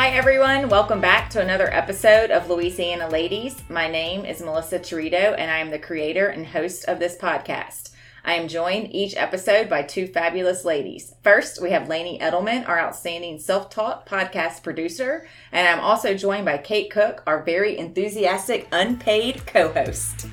Hi, everyone. Welcome back to another episode of Louisiana Ladies. My name is Melissa Torito, and I am the creator and host of this podcast. I am joined each episode by two fabulous ladies. First, we have Lainey Edelman, our outstanding self taught podcast producer, and I'm also joined by Kate Cook, our very enthusiastic unpaid co host.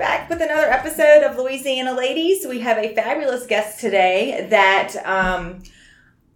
Back with another episode of Louisiana Ladies. We have a fabulous guest today that um,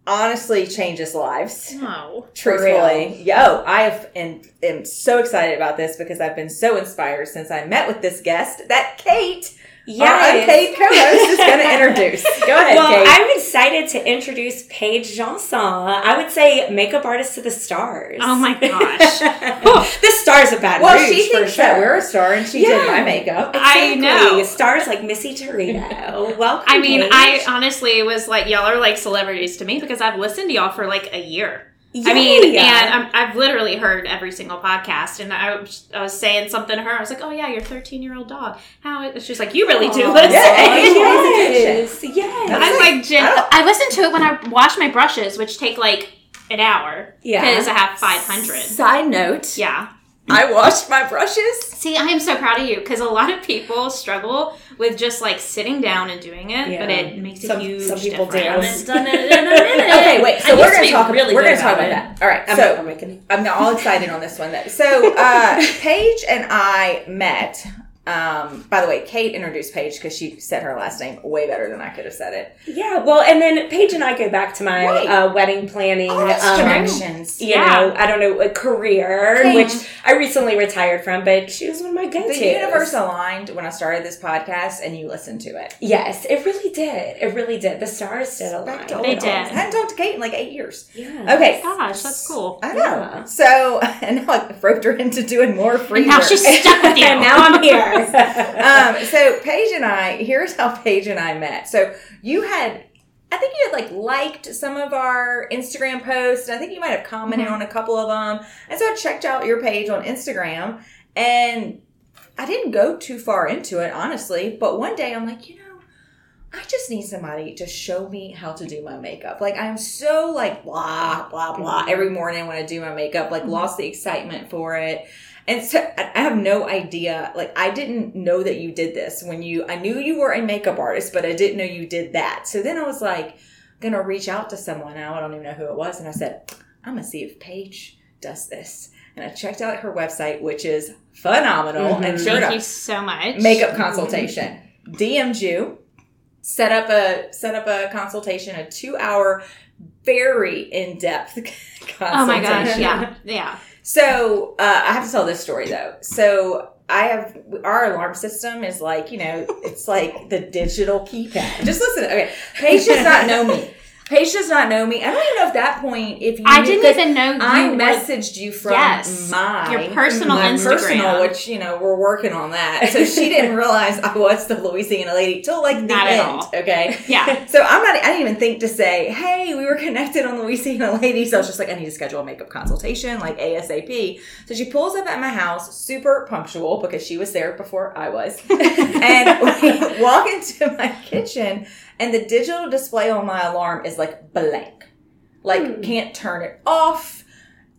honestly changes lives. No. Truthfully, yo, I have, and am so excited about this because I've been so inspired since I met with this guest that Kate, our unpaid co-host, is going to introduce. Go ahead, well, Kate. I'm excited to introduce Paige Janson. I would say makeup artist to the stars. Oh my gosh. the stars of Bad well, Rouge, she thinks sure. that we're a star, and she did my makeup. I know. Stars like Missy Torito. Welcome. I mean, Paige. I honestly was like, y'all are like celebrities to me because I've listened to y'all for like a year. I Yay. mean, and I'm, I've literally heard every single podcast. And I was, I was saying something to her. I was like, "Oh yeah, your 13 year old dog. How?" She's like, "You really do listen." yes, yes. That's I'm like, Jen, I I listen to it when I wash my brushes, which take like an hour Yeah. because I have 500. Side note, Yeah. I washed my brushes. See, I am so proud of you because a lot of people struggle with just like sitting down and doing it, Yeah. but it makes a Some- huge some people do. difference. I haven't done it in a minute. Okay, wait. So I we're gonna talk. really we're gonna talk about about that. All right. I'm, so I'm making I'm all excited on this one though. So uh, Paige and I met. Um, by the way, Kate introduced Paige because she said her last name way better than I could have said it. Yeah, well, and then Paige and I go back to my Right. uh, wedding planning. Oh, um, connections. you Yeah. know, I don't know, a career, Okay. which I recently retired from, but she was one of my go-tos. The universe aligned when I started this podcast, and you listened to it. Yes, it really did. It really did. The stars did align. They old did. I hadn't talked to Kate in like eight years. Yeah. Okay. Gosh, that's cool. I know. Yeah. So, and now I roped her into doing more free And now work. she's stuck with you. And now I'm here. um, so Paige and I, here's how Paige and I met. So you had, I think you had like liked some of our Instagram posts. I think you might have commented Mhm. on a couple of them. And so I checked out your page on Instagram and I didn't go too far into it, honestly. But one day I'm like, you know, I just need somebody to show me how to do my makeup. Like I'm so like blah blah blah every morning when I do my makeup. Like lost the excitement for it. And so I have no idea. Like I didn't know that you did this when you. I knew you were a makeup artist, but I didn't know you did that. So then I was like, gonna reach out to someone. Now I don't even know who it was, and I said, I'm gonna see if Paige does this. And I checked out her website, which is phenomenal. And Mhm. sure Thank enough, you so much. makeup consultation. DM'd you, set up a set up a consultation, a two hour, very in depth consultation. Oh my gosh, yeah, yeah. So uh, I have to tell this story though. So I have our alarm system is like you know it's like the digital keypad. Just listen. Okay, Paige does not know me. Paige does not know me. I don't even know at that point if you. I knew- didn't even know you I messaged you from Yes, my your personal my Instagram. personal, which you know we're working on that. So she didn't realize I was the Louisiana lady till like the Not end. all. Okay. Yeah. So I'm not. I didn't even think to say, "Hey, we were connected on Louisiana Ladies." I was just like, "I need to schedule a makeup consultation, like ASAP." So she pulls up at my house, super punctual because she was there before I was, and we walk into my kitchen, and the digital display on my alarm is like blank, like Hmm. can't turn it off.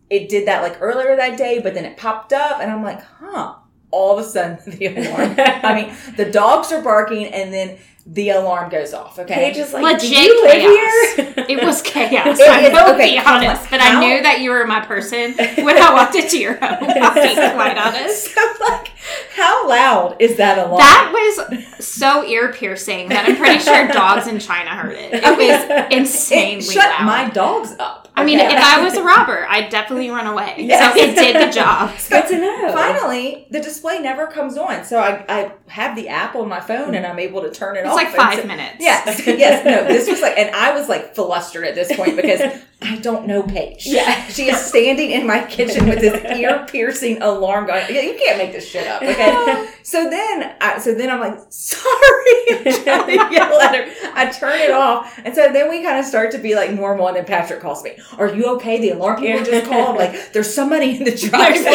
It did that like earlier that day, but then it popped up, and I'm like, "Huh." All of a sudden, the alarm. I mean, the dogs are barking, and then the alarm goes off. Okay, Paige is like, Legit do you live chaos. here? It was chaos. It I is- will okay, be come on. honest, but How- I knew that you were my person when I walked into your home. I'll be quite honest. So, like, how loud is that alarm? That was so ear piercing that I'm pretty sure dogs in China heard it. It was insanely it shut loud. my dogs up. I mean, okay? if I was a robber, I'd definitely run away. Yes. So it did the job. Good to know. Finally, the display never comes on. So I, I have the app on my phone and I'm able to turn it It's off. like five so- minutes. Yes, yes, no. This was like, and I was like flustered at this point because I don't know Paige. Yeah. She is standing in my kitchen with this ear piercing alarm going. Yeah, you can't make this shit up. Okay. so then, I, so then I'm like, sorry. I'm to yell at her. I turn it off, and so then we kind of start to be like normal. And then Patrick calls me. Are you okay? The alarm people just called. Like, there's somebody in the driveway.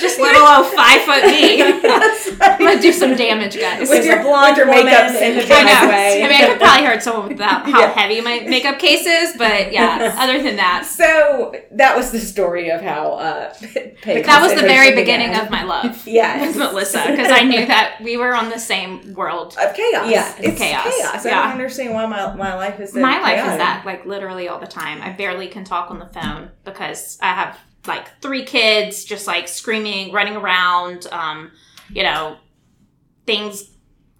Just little old five foot me. I'm gonna do some damage, guys. With your- blonde your makeup in the I know. driveway. I mean, I could probably hurt someone with that, how Yeah. Heavy my makeup case is, but yeah. Other than that, So that was the story of how uh, that was the very beginning began. of my love Yes. with Melissa because I knew that we were on the same world. of chaos. Yeah, it's chaos. chaos. I don't understand why my, my life is my life is that like literally all the time. I barely can talk on the phone because I have like three kids just like screaming, running around. Um, you know, things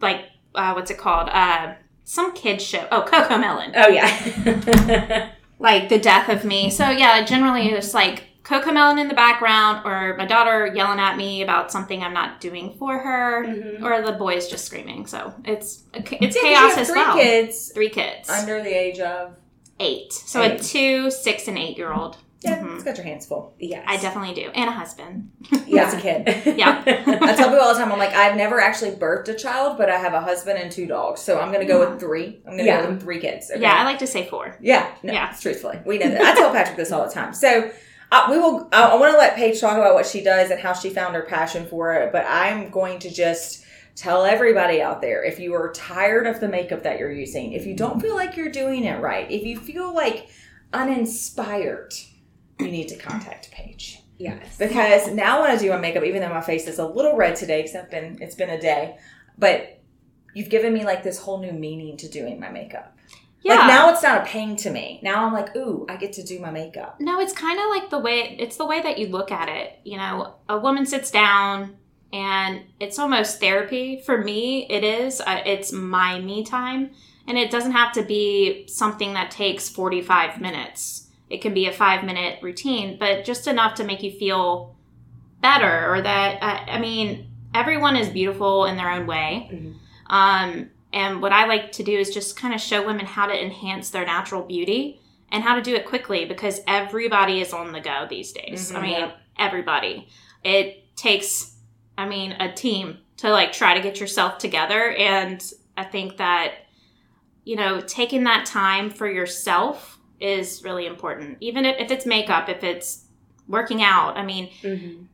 like uh, what's it called? Uh, some kids show. Oh, CoComelon. Oh yeah. like the death of me. So yeah, generally it's like CoComelon in the background, or my daughter yelling at me about something I'm not doing for her, Mhm. or the boys just screaming. So it's it's Yeah, chaos as three well. kids Three kids, under the age of eight. So a two, six, and eight year old. Yeah, Mhm. it's got your hands full. Yes. I definitely do, and a husband. Yeah, it's a kid. Yeah. I tell people all the time, I'm like, I've never actually birthed a child, but I have a husband and two dogs, so I'm gonna go with three. I'm gonna Yeah. go with three kids. okay? Yeah, I like to say four. Yeah, no, Yeah. truthfully, we know that. I tell Patrick this all the time. So uh, we will. I, I want to let Paige talk about what she does and how she found her passion for it. But I'm going to just tell everybody out there: if you are tired of the makeup that you're using, if you don't feel like you're doing it right, if you feel like uninspired, you need to contact Paige yes. because now when I do my makeup, even though my face is a little red today, because I've been it's been a day, but you've given me like this whole new meaning to doing my makeup. Yeah. Like now it's not a pain to me. Now I'm like, ooh, I get to do my makeup. No, it's kind of like the way it's the way that you look at it. You know, a woman sits down and it's almost therapy for me. It is. Uh, it's my me time, and it doesn't have to be something that takes forty five minutes. It can be a five minute routine, but just enough to make you feel better, or that uh, I mean, everyone is beautiful in their own way. Mhm. Um, and what I like to do is just kind of show women how to enhance their natural beauty and how to do it quickly because everybody is on the go these days. I Mhm. mean, Yep. everybody. It takes, I mean, a team to like try to get yourself together. And I think that, you know, taking that time for yourself is really important. Even if, if it's makeup, if it's working out, I mean, Mhm.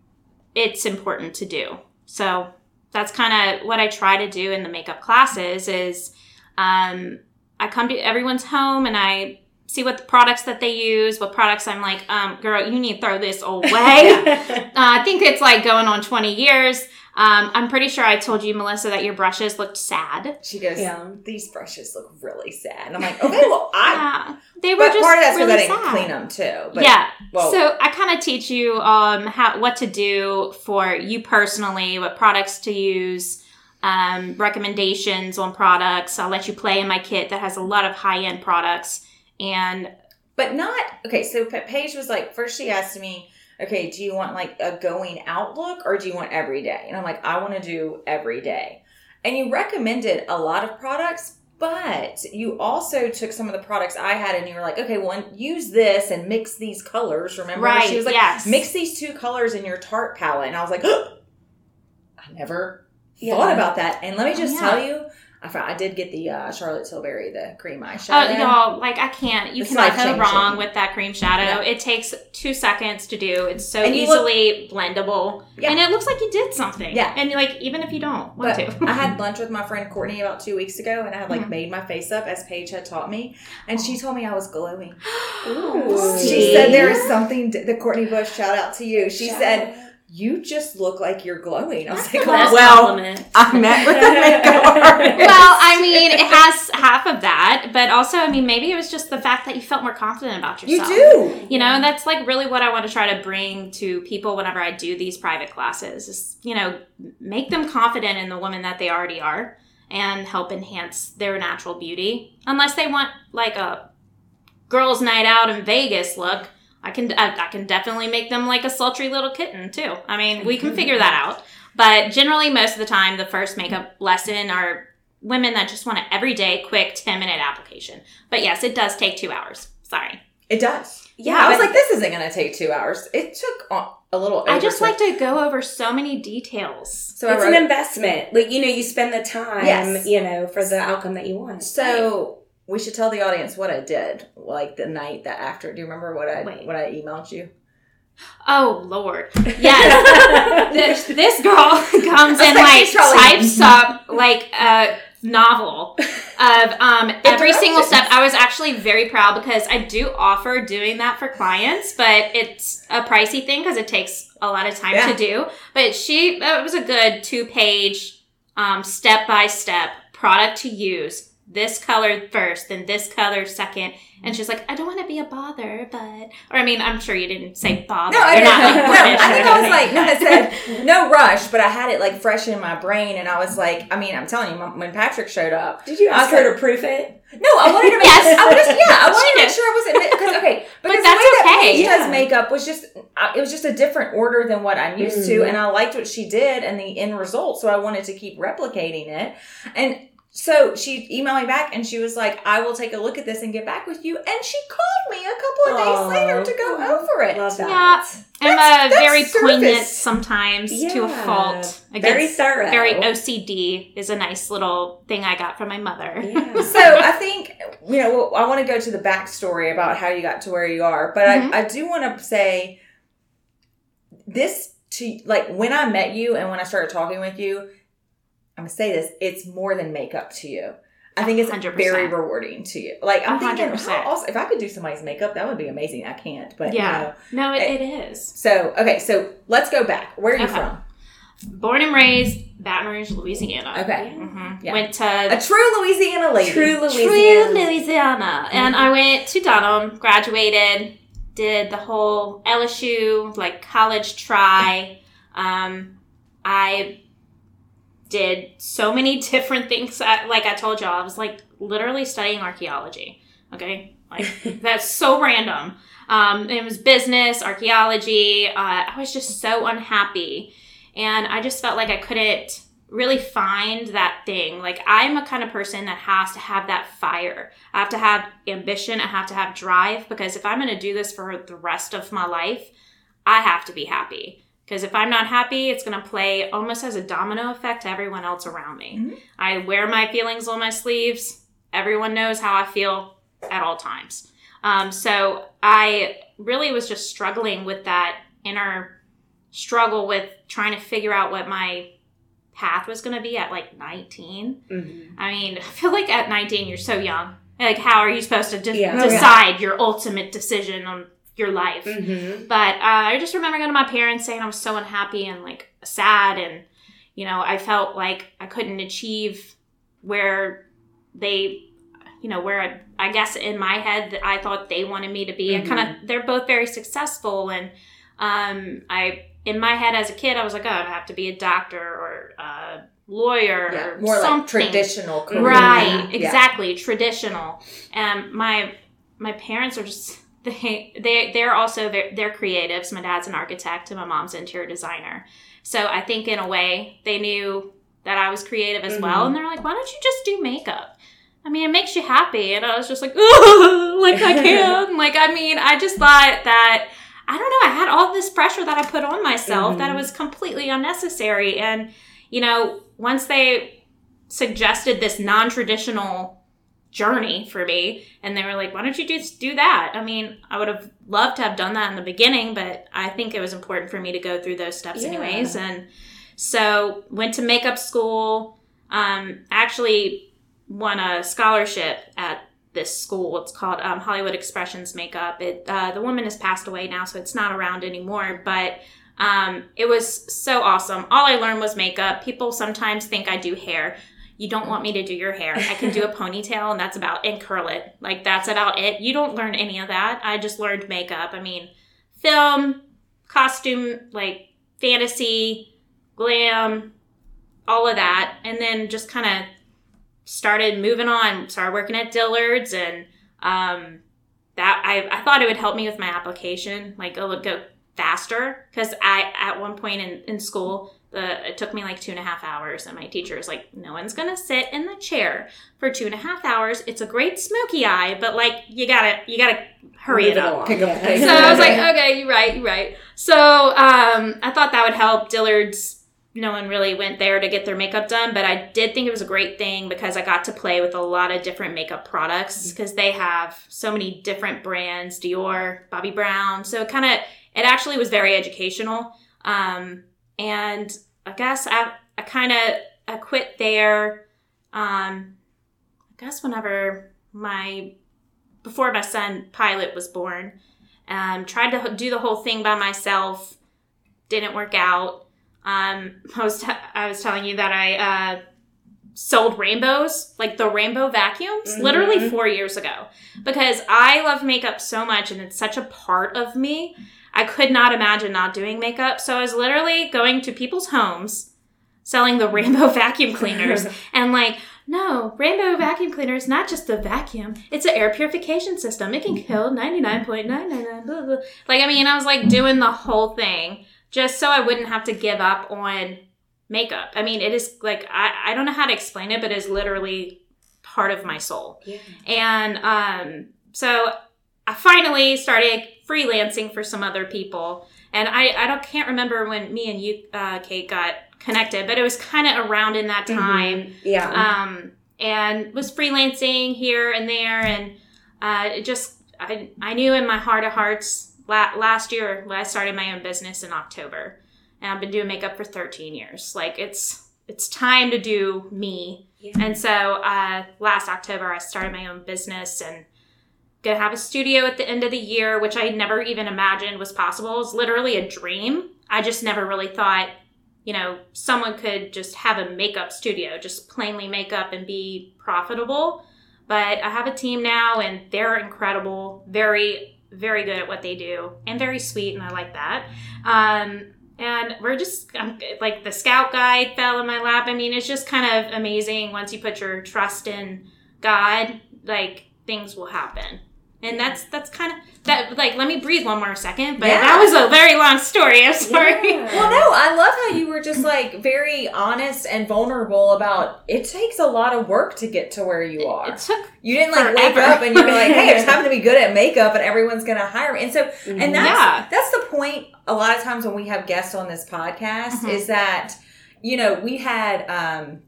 it's important to do. So that's kind of what I try to do in the makeup classes is um, I come to everyone's home and I see what the products that they use, what products I'm like, um, girl, you need to throw this away. uh, I think it's like going on 20 years. Um, I'm pretty sure I told you, Melissa, that your brushes looked sad. She goes, Yeah. these brushes look really sad. And I'm like, okay, well, I. Yeah, they were But just part of that's because I didn't sad. clean them too. But, yeah. Well, so I kind of teach you um how what to do for you personally, what products to use, um, recommendations on products. I'll let you play in my kit that has a lot of high end products. And but not okay. So Paige was like, first she asked me, okay, do you want like a going out look or do you want every day? And I'm like, I want to do every day. And you recommended a lot of products, but you also took some of the products I had and you were like, okay, well, use this and mix these colors. Remember? right, She was like, yes, mix these two colors in your Tarte palette. And I was like, I never Yeah. thought about that. And let me oh, just Yeah. tell you, I, found, I did get the uh, Charlotte Tilbury, the cream Oh, eyeshadow. y'all, like I can't. You It's cannot go wrong with that cream shadow. No. It takes two seconds to do. It's so you look- easily blendable, Yeah. and it looks like you did something. Yeah. and like even if you don't want But to, I had lunch with my friend Courtney about two weeks ago, and I had like Mhm. made my face up as Paige had taught me, and she told me I was glowing. Ooh. She said there is something. The Courtney Bush shout out to you. She Shout said you just look like you're glowing. I was That's like, the best well, compliment. I met with a makeup artist. well, I mean, it has half of that, but also, I mean, maybe it was just the fact that you felt more confident about yourself. you do. You know, and that's like really what I want to try to bring to people whenever I do these private classes is, you know, make them confident in the woman that they already are and help enhance their natural beauty. Unless they want like a girls' night out in Vegas look, I can I, I can definitely make them like a sultry little kitten too. I mean, we can mhm. figure that out. But generally, most of the time, the first makeup lesson are women that just want an everyday, quick 10 minute application. But yes, it does take two hours. Sorry. It does. Yeah, I was like, this isn't going to take two hours. It took a little. I just over like to go over so many details. So it's wrote, an investment. Like you know, you spend the time, Yes. you know, for the outcome that you want. So we should tell the audience what I did, like the night that after. Do you remember what I Wait. what I emailed you? Oh, Lord. Yes. this, this girl comes and like, like types up like a novel of um, every single step. I was actually very proud because I do offer doing that for clients, but it's a pricey thing because it takes a lot of time Yeah. to do. But she, it was a good two page, um, step by step product to use. This color first, then this color second. And she's like, I don't want to be a bother, but, or I mean, I'm sure you didn't say bother. No, I didn't. not like no, I or think I was anything. like, I said no rush, but I had it like fresh in my brain, and I was like, I mean, I'm telling you, when Patrick showed up, Did you ask was her to proof it? no, I wanted to make, Yes. I was, yeah, I wanted to make sure I wasn't because okay, because that's the way that okay. Paige Yeah. does makeup was just, uh, it was just a different order than what I'm used to, Mhm. and I liked what she did and the end result, so I wanted to keep replicating it, and. So she emailed me back and she was like, I will take a look at this and get back with you. And she called me a couple of days Aw. later to go over it. Love that. Yeah. I'm That's- uh, that's very service. poignant sometimes to a Yeah. fault. Very thorough. Very OCD is a nice little thing I got from my mother. Yeah. so I think you know I want to go to the backstory about how you got to where you are, but Mhm. I, I do want to say this to like when I met you and when I started talking with you. I'm gonna say this: it's more than makeup to you. I think it's 100%. very rewarding to you. Like I'm thinking, 100%. how also, if I could do somebody's makeup, that would be amazing. I can't, but Yeah. You know. No, it, it is. So okay, so let's go back. Where are you Okay. from? Born and raised Baton Rouge, Louisiana. Okay, hmm Yeah. Went to a true Louisiana lady. True True Louisiana. Louisiana. And I went to Dunham, graduated, did the whole LSU like college try. Um, I did so many different things. I, like I told y'all, I was like literally studying archaeology. Okay, like that's so random. Um, it was business, archaeology. Uh, I was just so unhappy, and I just felt like I couldn't really find that thing. Like I'm a kind of person that has to have that fire. I have to have ambition. I have to have drive because if I'm going to do this for the rest of my life, I have to be happy. Because if I'm not happy, it's going to play almost as a domino effect to everyone else around me. Mhm. I wear my feelings on my sleeves. Everyone knows how I feel at all times. Um, so I really was just struggling with that inner struggle with trying to figure out what my path was going to be at like 19. Mhm. I mean, I feel like at 19 you're so young. Like, how are you supposed to de- Yeah. Oh, yeah. decide your ultimate decision on your life? Mhm. But uh, I just remember going to my parents saying I was so unhappy and like sad, and you know, I felt like I couldn't achieve where they, you know, where I, I guess in my head that I thought they wanted me to be. I kind of, they're both very successful, and um, I, in my head as a kid, I was like, oh, I have to be a doctor or a lawyer Yeah, or more something. like traditional career. Right, Yeah. exactly, traditional. and my my parents are just they they they're also they're, they're creatives. My dad's an architect and my mom's an interior designer. So I think in a way they knew that I was creative as well, Mhm. and they're like, "Why don't you just do makeup?" I mean, it makes you happy, and I was just like, "Ugh, like I can." like I mean, I just thought that I don't know. I had all this pressure that I put on myself that it Mhm. was completely unnecessary, and you know, once they suggested this non-traditional journey for me. And they were like why don't you just do that? I mean i would have loved to have done that in the beginning but i think it was important for me to go through those steps Yeah. anyways. And so went to makeup school. Um, actually won a scholarship at this school. It's called um, hollywood expressions makeup. It uh, the woman has passed away now so it's not around anymore but um, it was so awesome. All i learned was makeup. People sometimes think i do hair you don't want me to do your hair. I can do a ponytail and that's about and curl it. Like that's about it. You don't learn any of that. I just learned makeup. I mean, film, costume, like fantasy, glam, all of that. And then just kind of started moving on, started working at Dillard's and um that I, I thought it would help me with my application. Like it would go faster because I at one point in, in school the it took me like two and a half hours and my teacher was like no one's gonna sit in the chair for two and a half hours it's a great smoky eye but like you gotta you gotta hurry Move it up along. Pick up pace. so I was like, okay, you're right, you're right. So um, I thought that would help. Dillard's, no one really went there to get their makeup done, but I did think it was a great thing because I got to play with a lot of different makeup products because they have so many different brands Dior, Bobbi Brown. So it kind of, it actually was very educational. Um, and I guess I, I kind of I quit there. Um, I guess whenever my before my son Pilot was born, um, tried to do the whole thing by myself, didn't work out. Um, I was t- I was telling you that I uh, sold rainbows, like the rainbow vacuums, Mhm. literally four years ago, because I love makeup so much and it's such a part of me. I could not imagine not doing makeup, so I was literally going to people's homes, selling the rainbow vacuum cleaners, and like, no, rainbow vacuum cleaner is not just a vacuum; it's an air purification system. It can kill ninety nine point nine nine nine. Blah blah. Like, I mean, I was like doing the whole thing just so I wouldn't have to give up on makeup. I mean, it is like I, I don't know how to explain it, but it's literally part of my soul. Yeah. And um, so I finally started freelancing for some other people. And I, I don't can't remember when me and you, uh, Kate, got connected, but it was kind of around in that time. Mhm. Yeah. Um, and was freelancing here and there, and uh, it just I I knew in my heart of hearts la- last year when I started my own business in October, and I've been doing makeup for 13 years. Like it's it's time to do me. Yeah. And so uh, last October I started my own business and gonna have a studio at the end of the year, which I never even imagined was possible. It's literally a dream. I just never really thought, you know, someone could just have a makeup studio, just plainly makeup and be profitable. But I have a team now and they're incredible, very, very good at what they do, and very sweet, and I like that. Um, and we're just um, like the scout guide fell in my lap. I mean, it's just kind of amazing once you put your trust in God, like things will happen. And that's that's kind of that. Like, let me breathe one more second. But Yeah. that was a very long story. I'm sorry. Yeah. Well, no, I love how you were just like very honest and vulnerable about it takes a lot of work to get to where you are. It took You didn't like wake up and you were like, "Hey, I just happen to be good at makeup, and everyone's gonna hire me." And so, and that's Yeah. that's the point. A lot of times when we have guests on this podcast, Mhm. is that you know we had um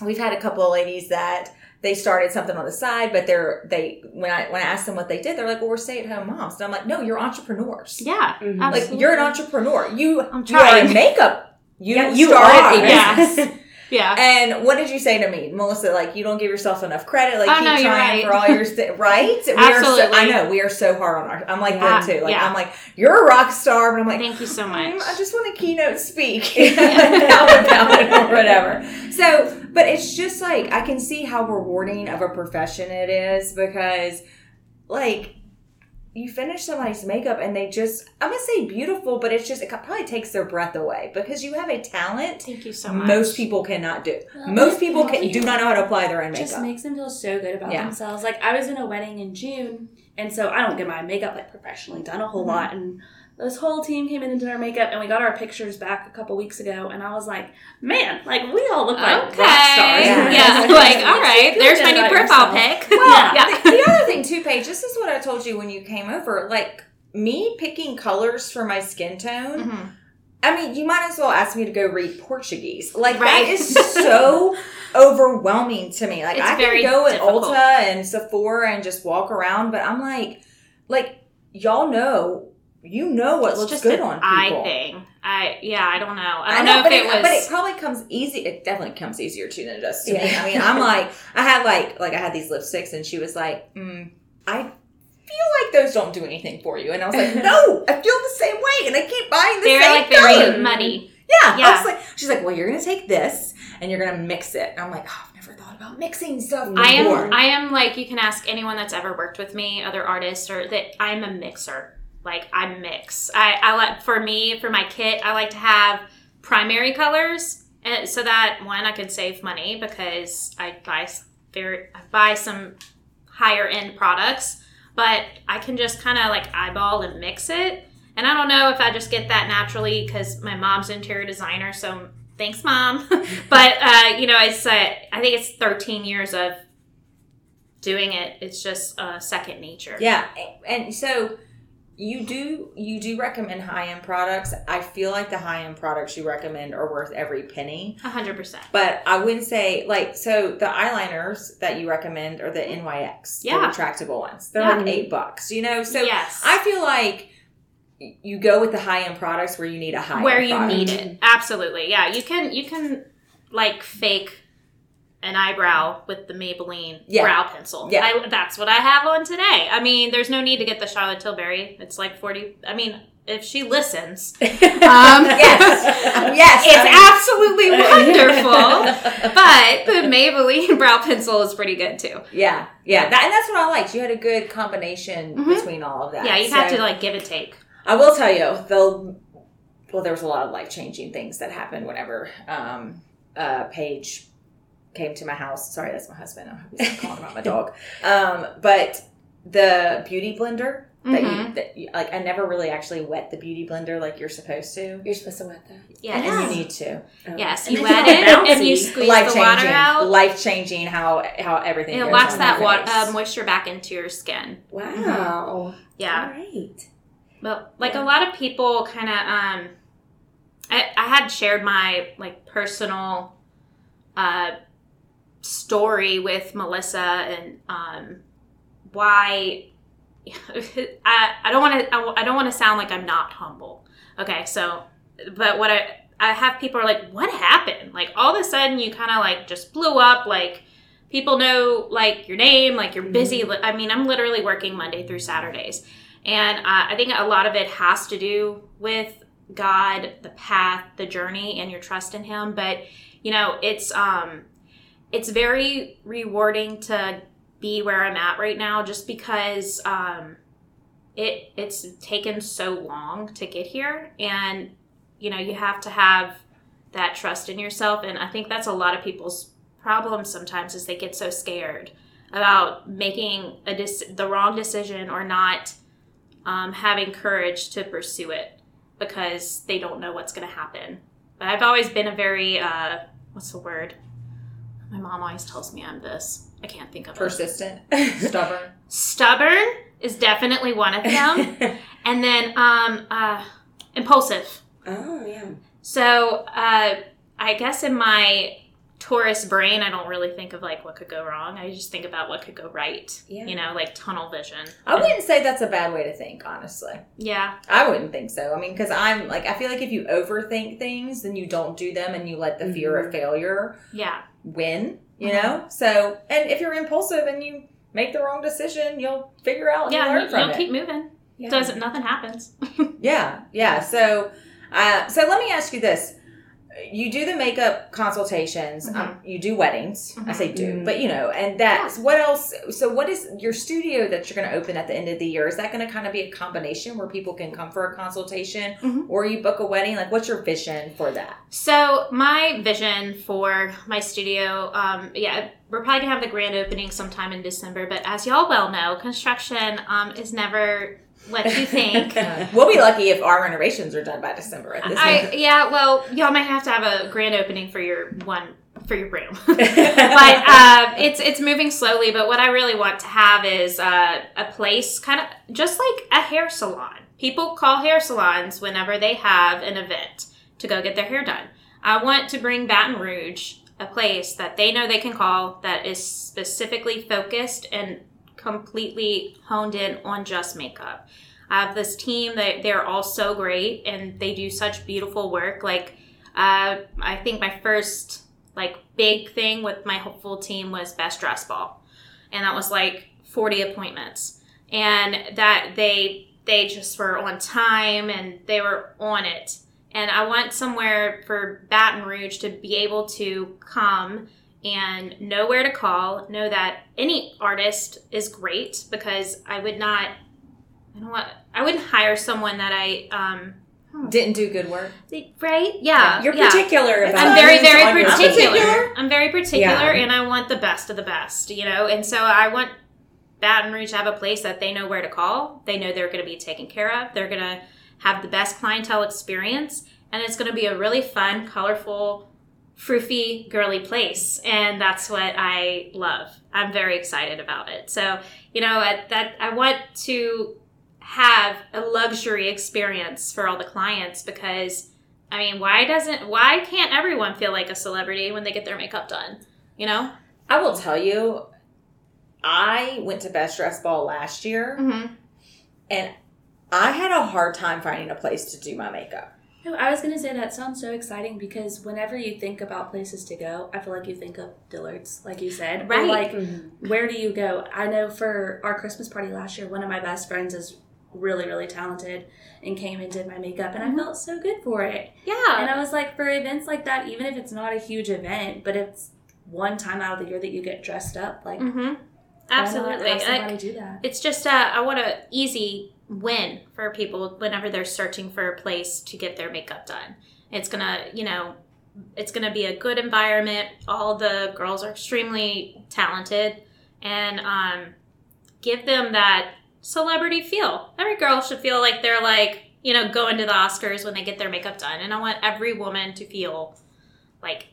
we've had a couple of ladies that they started something on the side, but they're they when I when I asked them what they did, they're like, "Well, we're stay at home moms," and I'm like, "No, you're entrepreneurs. yeah. Mhm. Like you're an entrepreneur. You I'm you are trying. in makeup. You yeah, you are. a Yeah. Yeah. And what did you say to me, Melissa? Like you don't give yourself enough credit. Like Oh, keep no, you're trying right. for all your st- right. We are so, I know we are so hard on our. I'm like Yeah, them too. Like yeah. I'm like you're a rock star, but I'm like Thank you so "Mm, much. I just want to keynote speak out about it or whatever. So, but it's just like I can see how rewarding of a profession it is because, like, you finish somebody's makeup and they just I'm gonna say beautiful, but it's just it probably takes their breath away because you have a talent Thank you so much. most people cannot do. Well, Most people can, do not know how to apply their own makeup. just makes them feel so good about Yeah. themselves. Like I was in a wedding in June, and so I don't get my makeup like professionally done a whole Mhm. lot. And this whole team came in and did our makeup, and we got our pictures back a couple weeks ago. And I was like, man, like we all look like okay. rock stars. Yeah. Yeah. like, all right. There's my new profile yourself. pic. Well, Yeah. the, the other thing too, Paige, this is what I told you when you came over. Like me picking colors for my skin tone. Mhm. I mean, you might as well ask me to go read Portuguese. Like Right. that is so overwhelming to me. Like It's I very can go at difficult. Ulta and Sephora and just walk around, but I'm like, like y'all know, you know what It's looks just good on people. thing. I yeah. I don't know. I I don't know, know, but if it, it was. but it probably comes easy. It definitely comes easier to than it does to me. I mean, I'm like, I had like, like I had these lipsticks, and she was like, mm, I feel like those don't do anything for you, and I was like, no, I feel the same way, and I keep buying the they're same like very color. muddy. Yeah, I Yeah. was like, she's like, well, you're gonna take this and you're gonna mix it. And I'm like, oh, I've never thought about mixing stuff before. I am. I am like you can ask anyone that's ever worked with me, other artists, or that I'm a mixer. Like I mix. I, I like for me for my kit. I like to have primary colors, and so that one I could save money because I buy very I buy some higher end products, but I can just kind of like eyeball and mix it. And I don't know if I just get that naturally because my mom's interior designer. So thanks, mom. but uh, you know, it's uh, I think it's 13 years of doing it. It's just uh, second nature. Yeah, and so you do you do recommend high end products. I feel like the high end products you recommend are worth every penny. A hundred percent. But I wouldn't say like so the eyeliners that you recommend are the NYX, Yeah. the retractable ones. They're Yeah. like eight bucks, you know. So yes, I feel like you go with the high end products where you need a high where you product. need it. Absolutely, yeah. You can you can like fake an eyebrow with the Maybelline Yeah. brow pencil. Yeah. I, that's what I have on today. I mean, there's no need to get the Charlotte Tilbury. It's like forty. I mean, if she listens, um, Yes, yes, it's absolutely wonderful. But the Maybelline brow pencil is pretty good too. Yeah, yeah, that, and that's what I liked. You had a good combination Mhm. between all of that. Yeah, you So- have to like give and take. I will tell you, the well, there was a lot of life changing things that happened whenever um, uh, Paige came to my house. Sorry, that's my husband. I'm calling about my dog. Um, but the beauty blender that, Mhm. you, that you like, I never really actually wet the beauty blender like you're supposed to. You're supposed to wet that. Yes. And you need to. Oh. Yes, you wet all it and you bouncy. squeeze Life the water changing, out. life changing. How how everything. It locks that your water, uh, moisture back into your skin. Wow. Yeah. All right. But like a lot of people kind of um I, I had shared my like personal uh story with Melissa and um why I, I don't want to I, I don't want to sound like I'm not humble. Okay, so but what I I have people are like what happened? Like all of a sudden you kind of like just blew up like people know like your name, like you're busy. Li- I mean, I'm literally working Monday through Saturdays. And uh, I think a lot of it has to do with God, the path, the journey, and your trust in Him. But you know, it's um, it's very rewarding to be where I'm at right now, just because um, it it's taken so long to get here, and you know, you have to have that trust in yourself. And I think that's a lot of people's problem sometimes is they get so scared about making a the wrong decision or not um, having courage to pursue it because they don't know what's going to happen. But I've always been a very uh, what's the word? My mom always tells me I'm this. I can't think of it. persistent, stubborn. Stubborn is definitely one of them, and then um, uh, impulsive. oh yeah. So uh, I guess in my Taurus brain, I don't really think of like what could go wrong. I just think about what could go right. Yeah. You know, like tunnel vision. I wouldn't say that's a bad way to think, honestly. Yeah. I wouldn't think so. I mean, because I'm like, I feel like if you overthink things, then you don't do them and you let the fear of failure Yeah. Win, you Mhm. know? So, and if you're impulsive and you make the wrong decision, you'll figure out and Yeah. you learn You, from will it. keep moving. Yeah. Doesn't nothing happens. yeah, yeah. So, uh, so let me ask you this. You do the makeup consultations. Mm-hmm. Um, you do weddings. I say do, Mhm. but you know, and that's what else? So, what is your studio that you're going to open at the end of the year? Is that going to kind of be a combination where people can come for a consultation, Mhm. or you book a wedding? Like, what's your vision for that? So my vision for my studio, um, yeah, we're probably gonna have the grand opening sometime in December. But as y'all well know, construction um, is never what do you think. we'll be lucky if our renovations are done by December at this I yeah, well, y'all might have to have a grand opening for your one for your room. but uh, it's it's moving slowly. But what I really want to have is uh, a place, kind of just like a hair salon. People call hair salons whenever they have an event to go get their hair done. I want to bring Baton Rouge a place that they know they can call that is specifically focused and completely honed in on just makeup. I have this team that they're all so great and they do such beautiful work. Like, uh, I think my first like big thing with my full team was best dress ball, and that was like 40 appointments, and that they they just were on time and they were on it. And I went somewhere for Baton Rouge to be able to come and know where to call, know that any artist is great because I would not I don't want I wouldn't hire someone that I um Didn't do good work. right? Yeah. You're yeah. particular about I'm very, very particular. particular. I'm very particular, Yeah. and I want the best of the best, you know. And so I want Baton Rouge to have a place that they know where to call. They know they're going to be taken care of. They're going to have the best clientele experience, and it's going to be a really fun, colorful, froofy, girly place. And that's what I love. I'm very excited about it. So, you know, at that I want to have a luxury experience for all the clients because I mean, why doesn't why can't everyone feel like a celebrity when they get their makeup done? You know? I will tell you, I went to Best Dress Ball last year Mm-hmm. and I had a hard time finding a place to do my makeup. No, I was gonna say that sounds so exciting because whenever you think about places to go, I feel like you think of Dillard's, like you said. Or Right. like, Mhm. where do you go? I know for our Christmas party last year, one of my best friends is really, really talented and came and did my makeup, and Mhm. I felt so good for it. Yeah. And I was like, for events like that, even if it's not a huge event, but it's one time out of the year that you get dressed up, like Mm-hmm. Absolutely. I- do that. it's just I want a easy win for people whenever they're searching for a place to get their makeup done. It's gonna, you know, it's gonna be a good environment. All the girls are extremely talented, and um, give them that celebrity feel. Every girl should feel like they're like, you know, going to the Oscars when they get their makeup done, and I want every woman to feel like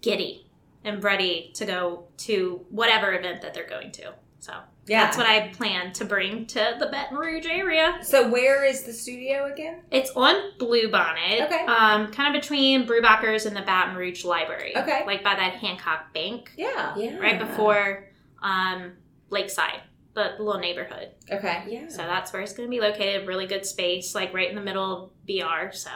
giddy and ready to go to whatever event that they're going to. So Yeah. that's what I plan to bring to the Baton Rouge area. So where is the studio again? It's on Bluebonnet, Okay. um, kind of between Brewbackers and the Baton Rouge Library. Okay. Like by that Hancock Bank, Yeah. Yeah. right before um, Lakeside, the little neighborhood. Okay. Yeah. So that's where it's going to be located. Really good space, like right in the middle of BR. So,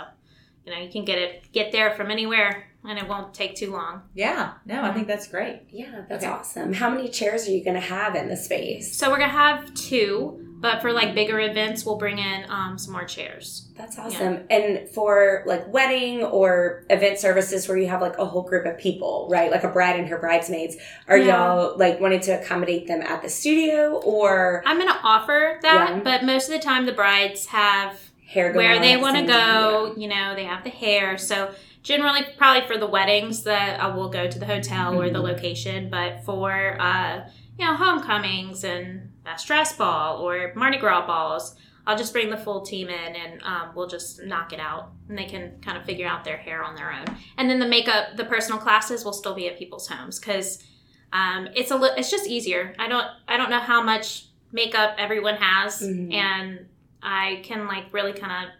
you know, you can get it, get there from anywhere, and it won't take too long. Yeah. No, I think that's great. Yeah, that's Okay. awesome. How many chairs are you going to have in the space? So we're gonna have two, but for like bigger events, we'll bring in um, some more chairs. That's awesome. And for like wedding or event services where you have like a whole group of people, right? Like a bride and her bridesmaids, are Yeah. y'all like wanting to accommodate them at the studio or I'm gonna offer that, Yeah. but most of the time the brides have hair going where on they want to go. You know, they have the hair. So generally, probably for the weddings, that I will go to the hotel or the Mhm. location. But for uh, you know homecomings and best dress ball or Mardi Gras balls, I'll just bring the full team in and um, we'll just knock it out, and they can kind of figure out their hair on their own. And then the makeup, the personal classes will still be at people's homes because um, it's a li- it's just easier. I don't I don't know how much makeup everyone has, Mhm. and I can like really kind of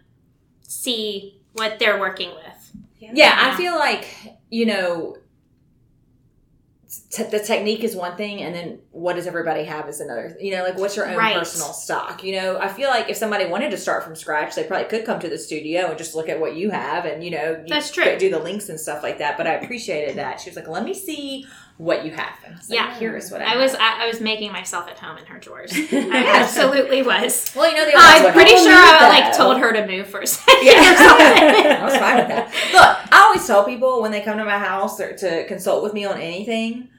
see what they're working with. Yeah, I feel like, you know, t- the technique is one thing, and then what does everybody have is another. You know, like what's your own Right. personal stock? You know, I feel like if somebody wanted to start from scratch, they probably could come to the studio and just look at what you have, and you know, you That's true. do the links and stuff like that. But I appreciated that she was like, "Let me see what you have." And I like, Yeah. "Here's what I, I have." was I, I was making myself at home in her drawers. I absolutely was. Well, you know, they I'm pretty sure I that. like told her to move for a second Yeah. or something. I was fine with that. Look, I always tell people when they come to my house or to consult with me on anything,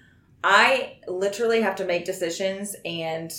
I literally have to make decisions and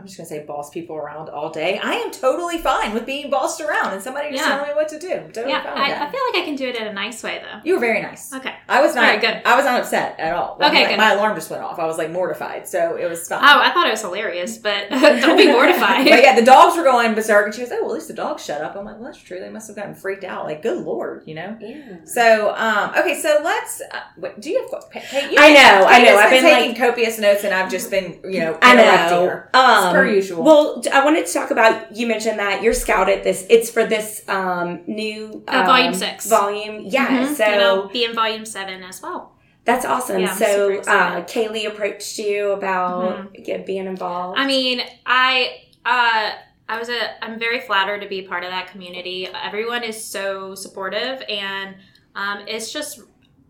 I'm just gonna say boss people around all day. I am totally fine with being bossed around and somebody just Yeah. telling me what to do. I'm totally Yeah, fine with I, I feel like I can do it in a nice way though. you were very nice. Okay. I was not All right, good. I was not upset at all. Like, Okay, my, good. my alarm just went off. I was like mortified, so it was fine. Oh, I thought it was hilarious, but don't be mortified. but yeah, the dogs were going berserk, and she was, like, "Oh, well, at least the dogs shut up." I'm like, "Well, that's true. They must have gotten freaked out. Like, good lord, you know." Yeah. So, um, okay, so let's. Uh, wait, do you have? Kate, you, I know, I know. I've been, taking like- copious notes, and I've just been, you know, I interrupting know. her. Um, per usual. Well, I wanted to talk about. You mentioned that you're scouted. This it's for this um, new Uh, volume um, six. Volume, yeah. Mhm. So and I'll be in volume seven as well. that's awesome. Yeah, so uh. Kaylee approached you about get, being involved. I mean, I uh I was a I'm very flattered to be part of that community. Everyone is so supportive and um it's just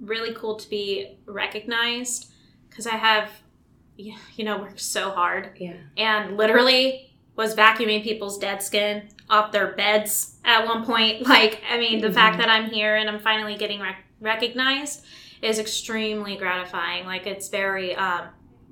really cool to be recognized cuz I have you know worked so hard yeah. and literally was vacuuming people's dead skin off their beds at one point. Like, I mean, the fact that I'm here and I'm finally getting rec- recognized is extremely gratifying. Like, it's very, um,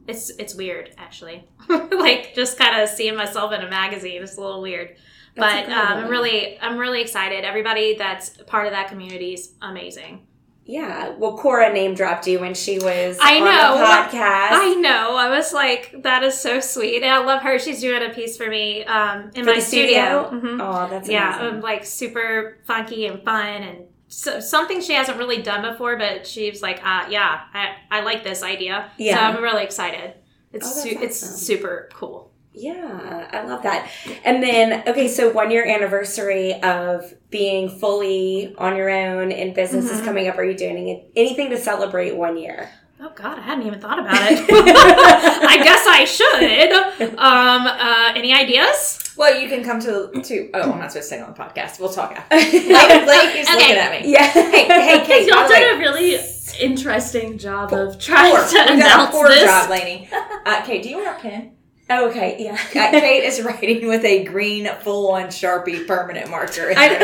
it's it's weird actually. like, just kind of seeing myself in a magazine is a little weird. That's but um, I'm really, I'm really excited. Everybody that's part of that community is amazing. Yeah. Well, Cora name dropped you when she was I on know. the podcast. I know. I was like, that is so sweet. And I love her. She's doing a piece for me um, in For my studio. studio? Mhm. Oh, that's yeah, amazing. like super funky and fun and so, something she hasn't really done before, but she's like, uh, yeah, I, I like this idea. Yeah. So I'm really excited. It's Oh, su- it's super cool. Yeah, I love that. And then, okay, so one year anniversary of being fully on your own in business is Mhm. coming up. Are you doing anything to celebrate one year? Oh God, I hadn't even thought about it. I guess I should. Um, uh, any ideas? Well, you can come to to. Oh, I'm not supposed to say on the podcast. We'll talk after. Blake, Blake keeps Okay. looking at me. yeah. Hey, hey, Kate. Y'all by the way, did a really interesting job of trying poor. to We did a poor this. job, Lainey. Uh, Kate, do you want a pen? Okay, yeah. Kate is writing with a green full-on Sharpie permanent marker. I know.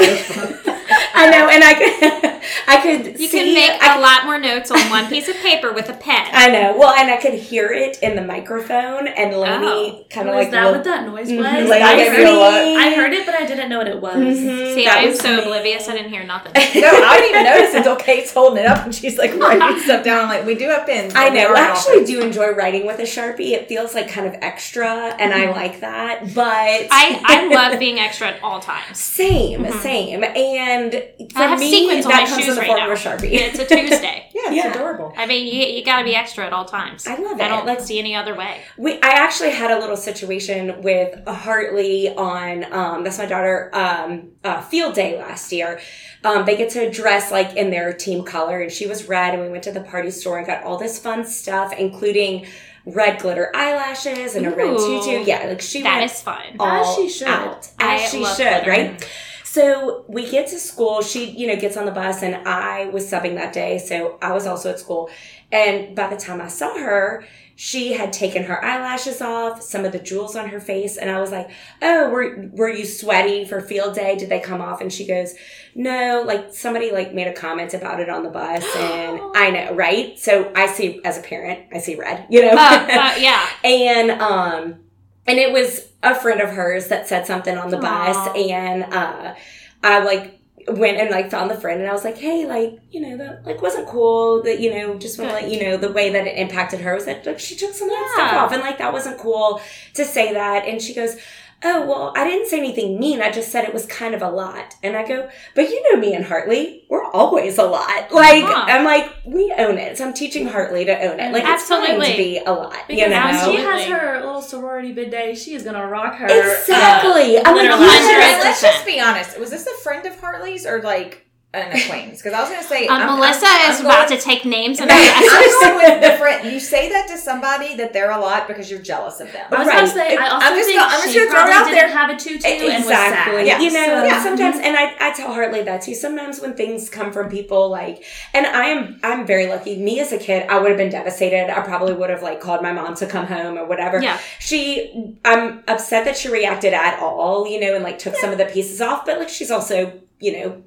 I know, and I I could You see, can make I a lot more notes on one piece of paper with a pen. I know. Well, and I could hear it in the microphone, and Lainey kind of like Was that looked- what that noise Mhm. was? Like, I I, heard, you. I heard it, but I didn't know what it was. Mhm, See, that I am was so me. oblivious. I didn't hear nothing. no, I didn't even notice until Kate's holding it up and she's like writing stuff down. I'm like, we do have pens. I know. I actually do enjoy writing with a sharpie. It feels like kind of extra, and I like that. But I, I love being extra at all times. same, Mhm. same. And for I have me, sequins on that my comes shoes in the right form now. of a sharpie. It's a Tuesday. Yeah, it's Yeah. adorable. I mean, you, you got to be extra at all times. I love it. I don't Like- see any other way. We, I actually had a little situation with Hartley on, um, that's my daughter, um, uh, field day last year. Um, they get to dress like in their team color, and she was red, and we went to the party store and got all this fun stuff, including red glitter eyelashes and a red tutu. Yeah, like she That went is fun. all As she should. out, I as she love should, glitter. right? So we get to school. She, you know, gets on the bus, and I was subbing that day, so I was also at school. And by the time I saw her, she had taken her eyelashes off, some of the jewels on her face, and I was like, "Oh, were were you sweaty for field day? Did they come off?" And she goes, "No, like somebody like made a comment about it on the bus, and I know, right? So I see as a parent, I see red, you know." Uh, uh, yeah. and um and it was a friend of hers that said something on the bus. And uh i like went and like found the friend and i was like hey like you know that like wasn't cool that you know just want to let you know the way that it impacted her was that like she took some of that stuff off and like that wasn't cool to say that. And she goes oh well i didn't say anything mean i just said it was kind of a lot and i go but you know me and hartley we're always a lot like Huh. i'm like we own it so i'm teaching hartley to own it like it's fine Absolutely. to be a lot Because you know she has her little sorority bid day, she is gonna rock her. Exactly. uh, I'm like, glitter you lashes. guys- And let's just be honest. Was this a friend of Hartley's or like an acquaintance? Because I was going to say, Um, I'm- Melissa I'm- is I'm about going- to take names and I'm going with the friend. You say that to somebody that they're a lot because you're jealous of them. I was Right. gonna say, I also I'm just think gonna- I'm just she gonna throw it probably out didn't there. have a tutu and was exactly. sad. Yeah. You know, So- sometimes, and I, I tell Hartley that too. Sometimes when things come from people like, and I am, I'm very lucky. Me as a kid, I would have been devastated. I probably would have like called my mom to come home or whatever. Yeah. She, I'm upset that she reacted at all, you know, and like took some of the pieces off, but like she's also, you know,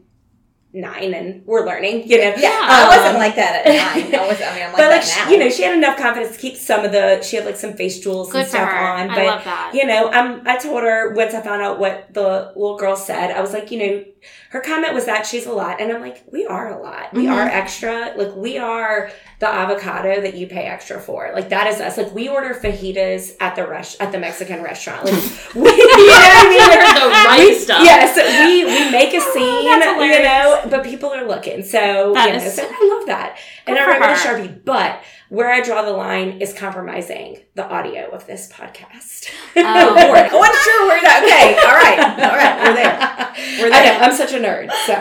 nine and we're learning, you know. Yeah, Um, I wasn't like that at nine. I was. I mean, I'm like but like that she, now. you know, she had enough confidence to keep some of the. She had like some face jewels Good and stuff her. on, I but love that. you know, um, I told her once I found out what the little girl said, I was like, you know, her comment was that she's a lot, and I'm like, we are a lot. We Mhm. are extra. Like we are the avocado that you pay extra for. Like that is us. Like we order fajitas at the at the Mexican restaurant. Like we, you know I mean? The right We- stuff. Yes, we we make a scene, That's you know, but people are looking. So That you know, is- so I love that. And I write with a sharpie, but where I draw the line is compromising the audio of this podcast. Oh. oh I wasn't sure where that. Okay, all right, all right, we're there. We're I know, I'm such a nerd. So,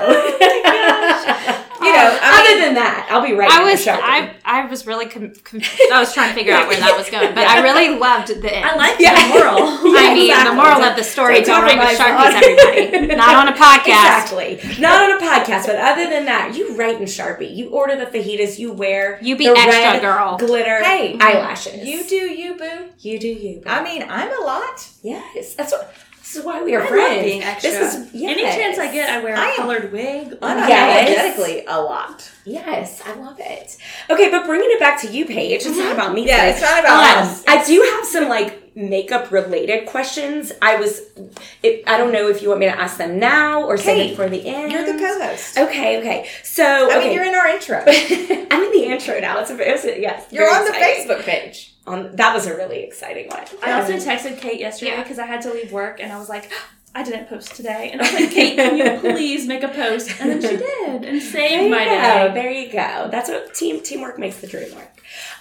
You know, uh, I other mean- than that, I'll be right. I was I I was really com- com- I was trying to figure out where that was going, but I really loved the end. I like Yeah. the moral. I mean, exactly. the moral of the story is Don't all right with Sharpies, everybody. Not on a podcast. Exactly. Not on a podcast, but other than that, you write in Sharpie. You order the fajitas. You wear You be the extra, red girl. glitter Hey, eyelashes. You do you, boo. You do you. Boo. I mean, I'm a lot. yes, that's what. This is why we are I friends. love being extra. This is yes. Any chance I get, I wear a I colored wig. Unapologetically, a lot. Yes, I love it. Okay, but bringing it back to you, Paige. It's not about me. Yeah, today. it's not about Um, us. I do have some like makeup related questions. I was, it, I don't know if you want me to ask them now or save Kate, it for the end. You're the co-host. Okay, okay. So, I okay. mean, you're in our intro. I'm in the intro now. It's a, it was a yes. You're on the. Facebook page. On that was a really exciting one. I also Um, texted Kate yesterday Yeah. because I had to leave work and I was like, I didn't post today. And I was like, Kate, can you please make a post? And then she did and saved my go. day. There you go. That's what team teamwork makes the dream work.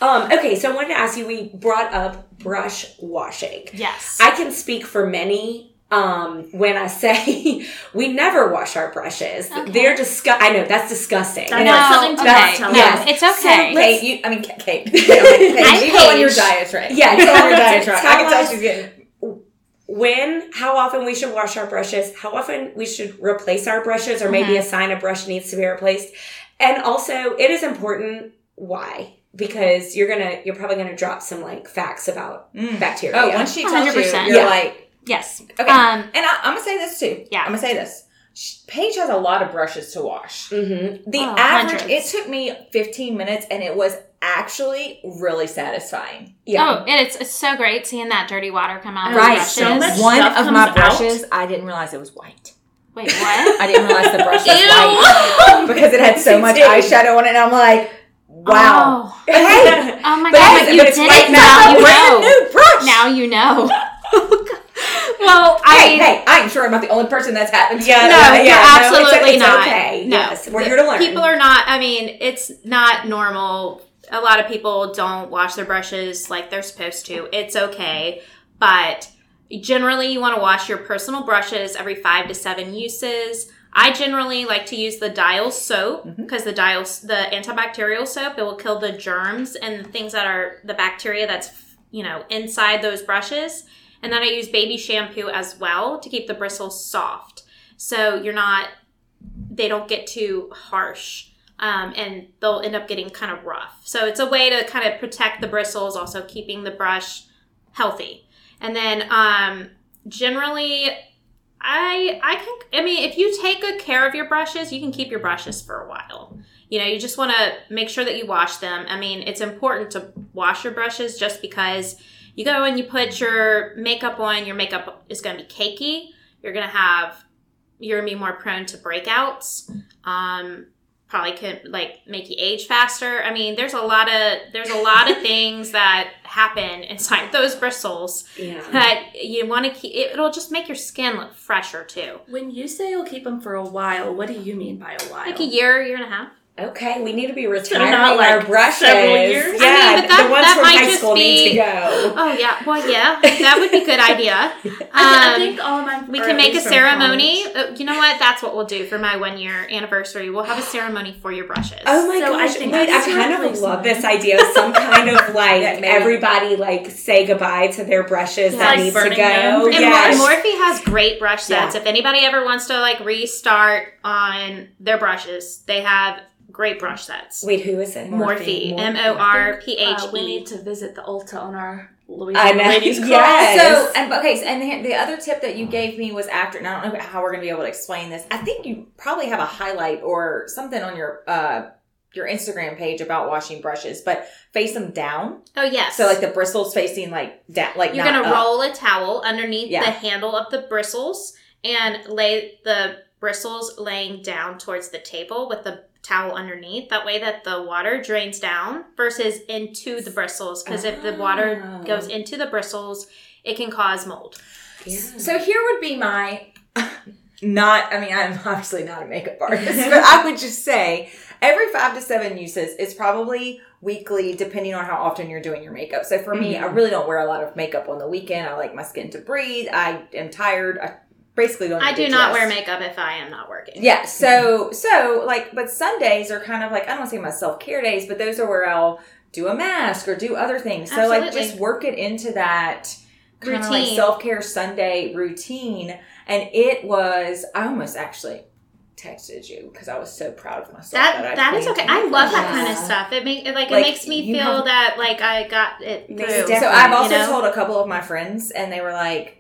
Um, okay, so I wanted to ask you. We brought up brush washing. Yes. I can speak for many um, when I say we never wash our brushes. Okay. They're disgust. I know that's disgusting. That's And no, it's- something to okay. tell no, us. it's okay. So Kate, you, I mean, Kate. Kate, Kate you go on your diet diatribe. Yeah, you go on your diet diatribe. I can tell she's getting. when, how often we should wash our brushes, how often we should replace our brushes, or Mm-hmm. maybe a sign a brush needs to be replaced. And also, it is important why because you're gonna you're probably gonna drop some like facts about Mm. bacteria. Oh, once she tells you, 100%. you're Yeah. like, yes. okay. Um, and I, I'm gonna say this too. Yeah. I'm gonna say this. Sh- Paige has a lot of brushes to wash. Mm-hmm. The Oh, average, hundreds. it took me 15 minutes, and it was actually really satisfying. Yeah. Oh, and it's, it's so great seeing that dirty water come out of Right, the so brushes. much One stuff of my comes out. brushes, I didn't realize it was white. Wait, what? I didn't realize the brush was Ew. white because it had so much eyeshadow on it, and I'm like, wow. Oh, hey, oh my but god, hey, you it's did white it now. now. You Brand know. new. Now you know. Well, I hey, hey, I'm sure I'm not the only person that's happened to. Yeah, no, yeah, you're yeah, no, it's- absolutely it's not. okay. No, Yes, we're here to learn. People are not. I mean, it's not normal. A lot of people don't wash their brushes like they're supposed to. It's okay, but generally, you want to wash your personal brushes every five to seven uses. I generally like to use the Dial soap mm-hmm. because the Dial, the antibacterial soap, it will kill the germs and the things that are the bacteria that's you know inside those brushes. And then I use baby shampoo as well to keep the bristles soft. So you're not, they don't get too harsh um, and they'll end up getting kind of rough. So it's a way to kind of protect the bristles, also keeping the brush healthy. And then um, generally, I I can I mean if you take good care of your brushes, you can keep your brushes for a while. You know, you just want to make sure that you wash them. I mean, it's important to wash your brushes just because you go and you put your makeup on, your makeup is going to be cakey. You're going to have you're going to be more prone to breakouts. Um probably could like make you age faster. I mean, there's a lot of there's a lot of things that happen inside those bristles yeah. that you want to keep. It'll just make your skin look fresher too. When you say you'll keep them for a while, what do you mean by a while? Like a year, year and a half. Okay, we need to be So retiring not, like, our brushes. several years? Yeah, I mean, but that- the ones that from might high just school need to go. Oh yeah, well yeah, that would be a good idea. I, I Um, think all of mine. we can make a ceremony. college. Uh, you know what? That's what we'll do for my one year anniversary. We'll have a ceremony for your brushes. Oh my So I gosh! think Wait, I kind of replacement. love this idea of some kind of like everybody like say goodbye to their brushes Yeah. that Like needs to go. Man. And Yes. Mor- Morphe has great brush sets. Yeah. If anybody ever wants to like restart on their brushes, they have great brush sets. Wait, who is it? Morphe, Morphe. M O R P H Uh, we E. need to visit the Ulta on our I Louisiana know. Ladies Club. Yes. So, and okay, so, and the, the other tip that you gave me was after, and I don't know how we're going to be able to explain this. I think you probably have a highlight or something on your uh your Instagram page about washing brushes, but face them down. Oh yes. So like the bristles facing like down, like You're gonna roll a towel underneath Yeah. the handle of the bristles and lay the bristles laying down towards the table with the towel underneath. That way that the water drains down versus into the bristles. Because if the water Oh. goes into the bristles, it can cause mold. Yeah. So here would be my not I mean I'm obviously not a makeup artist, but I would just say every 5 to 7 uses is probably weekly depending on how often you're doing your makeup. So for me, I Mhm. really don't wear a lot of makeup on the weekend. I like my skin to breathe. I am tired. I basically don't I do not wear makeup if I am not working. Yeah, so so like, but Sundays are kind of like I don't want to say my self care days, but those are where I'll do a mask or do other things. So like, just work it into that kind of like Routine. self care Sunday routine. And it was I almost actually texted you because I was so proud of myself. That I that is okay. I love that Yeah. kind of stuff. It make it, like, Like, it makes me feel have- that like I got it through. So I've also you know? told a couple of my friends, and they were like,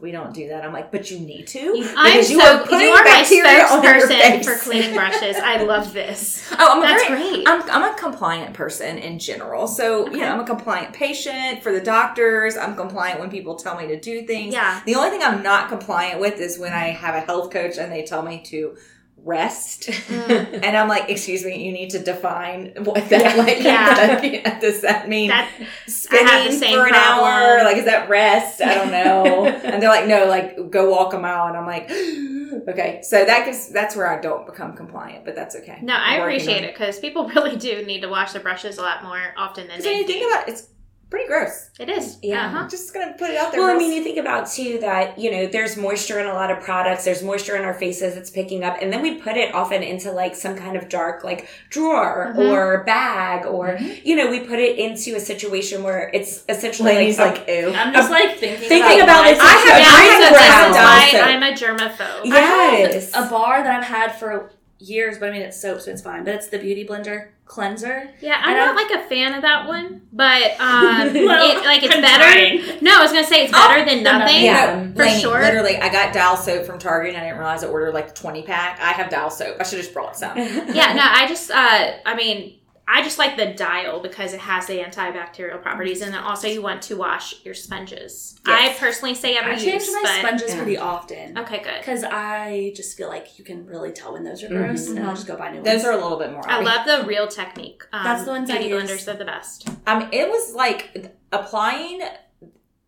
we don't do that. I'm like, but you need to. I'm so are putting you are my bacteria on your spokesperson face. for cleaning brushes. I love this. Oh, I'm a That's very- great. I'm, I'm a compliant person in general. So, you know, I'm a compliant patient for the doctors. I'm compliant when people tell me to do things. Yeah. The only thing I'm not compliant with is when I have a health coach and they tell me to rest. Mm. and I'm like, excuse me, you need to define what that Yeah. like Yeah. does that mean That spinning I have for an problem. hour? Like is that rest? I don't know. and they're like, no, like go walk a mile and I'm like Okay, so that gives that's where I don't become compliant, but that's okay. no, I I'm appreciate it because people really do need to wash their brushes a lot more often than they when you do. think about it, it's pretty gross. it is. Yeah. Uh-huh. I'm just gonna put it out there. Well, I mean, you think about too that you know there's moisture in a lot of products. There's moisture in our faces. It's picking up, and then we put it often into like some kind of dark like drawer Mhm. or bag, or Mhm. you know we put it into a situation where it's essentially Lainey's like, like, ew. I'm just like thinking, Thinking about, about my- this I have- Yeah, I so have this brown is why. I'm a germaphobe. I have yes, a bar that I've had for years, but I mean it's soap, so it's fine. But it's the Beauty Blender cleanser. Yeah, I'm And not I'm- like a fan of that one, but um, Well, it, like it's I'm better. trying. No, I was gonna say it's better than no, no. nothing. Yeah. For Lainey, sure. Literally, I got Dial soap from Target and I didn't realize I ordered like 20 pack. I have Dial soap. I should have just brought some. Yeah, no, I just, uh, I mean, I just like the dial because it has the antibacterial properties, and then also you want to wash your sponges. Yes. I personally say every I change use, my but sponges yeah. pretty often okay, good. because I just feel like you can really tell when those are gross, Mhm. and I'll just go buy new Those ones. Those are a little bit more. I obvious. love the Real Technique. Um, That's the ones I beauty use. blenders. They're the best. I mean, it was like applying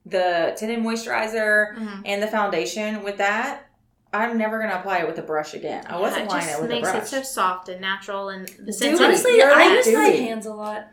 the tinted moisturizer Mhm. and the foundation with that. I'm never gonna apply it with a brush again. I wasn't Yeah, applying just it with a brush. it makes it so soft and natural, and the Dude. Honestly, You're I use my hands a lot.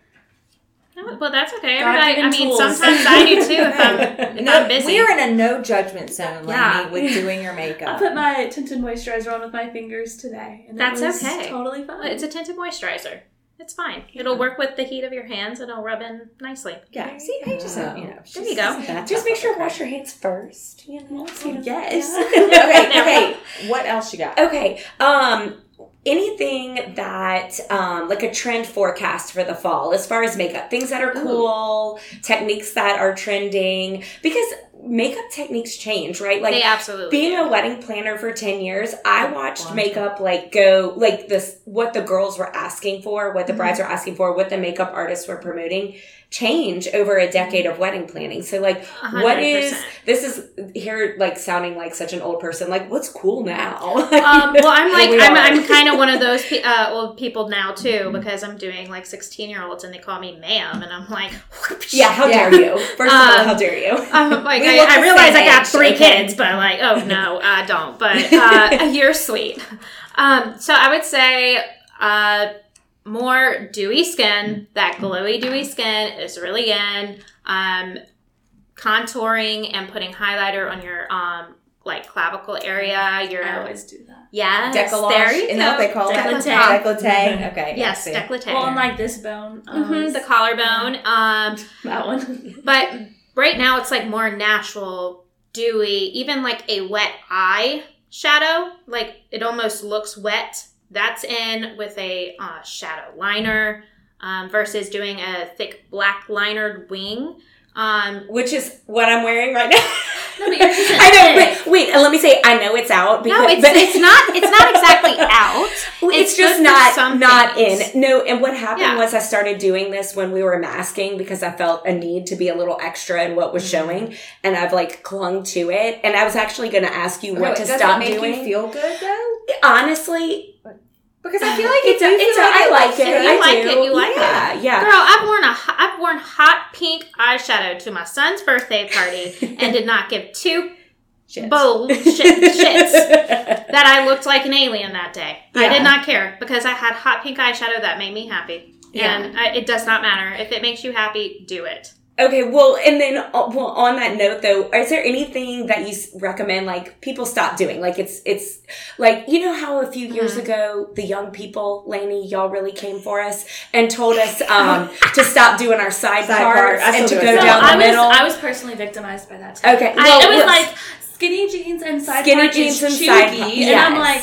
No, well, that's okay. Everybody, I mean, tools. sometimes I do too if I'm if no, I'm busy. we're in a no judgment zone, Lainey, Yeah. with doing your makeup. I put my tinted moisturizer on with my fingers today, and That's it was okay. Totally fine. It's a tinted moisturizer. It's fine. It'll work with the heat of your hands, and it'll rub in nicely. yeah, see, I just go. you know. There you go. she's- just make sure to wash your hands first. You know, so you don't- yes. okay, okay. What else you got? Okay. Um anything that um like a trend forecast for the fall as far as makeup things that are cool techniques that are trending because makeup techniques change right like they absolutely being do. a wedding planner for 10 years I watched long makeup like go like this what the girls were asking for what the Mhm. brides were asking for what the makeup artists were promoting change over a decade of wedding planning so like A what hundred is this is here like sounding like such an old person like what's cool now um, well, I'm like, We I'm. I'm kind of one of those pe- uh, old people now too because I'm doing like 16 year olds and they call me ma'am, and I'm like, Yeah, how Yeah. dare you? First of all, Um, how dare you? I'm like, I, I realize I got three okay? kids, but like, oh no, I don't. But uh, you're sweet. Um, so I would say uh, more dewy skin. That glowy, dewy skin is really in. Um, contouring and putting highlighter on your um, like clavicle area. Your I always do that. yes, Decollage. there you Isn't that what they call it? Décolleté. Décolleté. Okay. Yes, see. décolleté. Well, and like this bone, I Mhm, the collarbone. Um, that one. but right now it's like more natural, dewy, even like a wet eye shadow. Like it almost looks wet. That's in with a uh, shadow liner um, versus doing a thick black linered wing. Um, Which is what I'm wearing right now. No, but I know, but wait, and let me say, I know it's out. Because, no, it's, but it's not. It's not exactly out. It's, it's just not not things. in. No, and what happened Yeah. was I started doing this when we were masking because I felt a need to be a little extra in what was Mhm. showing, and I've like clung to it. And I was actually going to ask you what Okay, to stop make doing. feel good though? Honestly, Because I feel like it's it a, it's a, I like it. If you I like do. it, you like yeah, Yeah, Girl, I've worn a ho- I've worn hot pink eyeshadow to my son's birthday party and did not give two Shit. bullshit shits that I looked like an alien that day. I did not care because I had hot pink eyeshadow that made me happy. Yeah. And I, it does not matter. If it makes you happy, do it. Okay, well, and then uh, well, on that note, though, is there anything that you recommend like people stop doing? Like it's it's like you know how a few years Mhm. ago the young people, Lainey, y'all really came for us and told us um, to stop doing our side, Side parts part. And to go it. down I the was middle. I was personally victimized by that too. okay, I, it was let's- like skinny jeans and side Skinny jeans and side chuggy, part, and I'm like,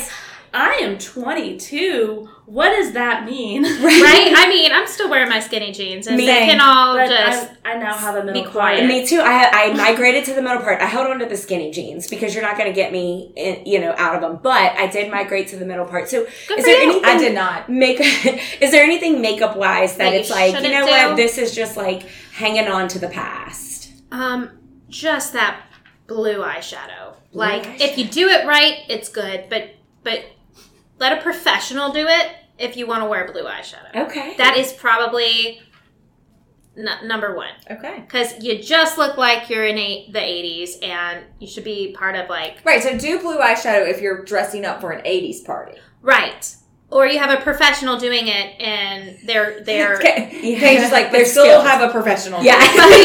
I am 22. What does that mean? right? I mean, I'm still wearing my skinny jeans, and Me. they can all But just. I, I now have a middle be quiet. part. Me too. I I migrated to the middle part. I held on to the skinny jeans because you're not going to get me, in, you know, out of them. But I did migrate to the middle part. So, Good is for there you. anything I did not. make? is there anything makeup wise that, That it's like, you know do? what? This is just like hanging on to the past. Um, just that blue eyeshadow. like eyeshadow. if you do it right, it's good. But but let a professional do it if you want to wear blue eyeshadow. Okay. That is probably n- number one Okay. because you just look like you're in a- the '80s, and you should be part of like Right. So do blue eyeshadow if you're dressing up for an '80s party. right. Or you have a professional doing it, and they're they're Okay. Yeah. Okay, just like They're still skilled. have a professional. yeah.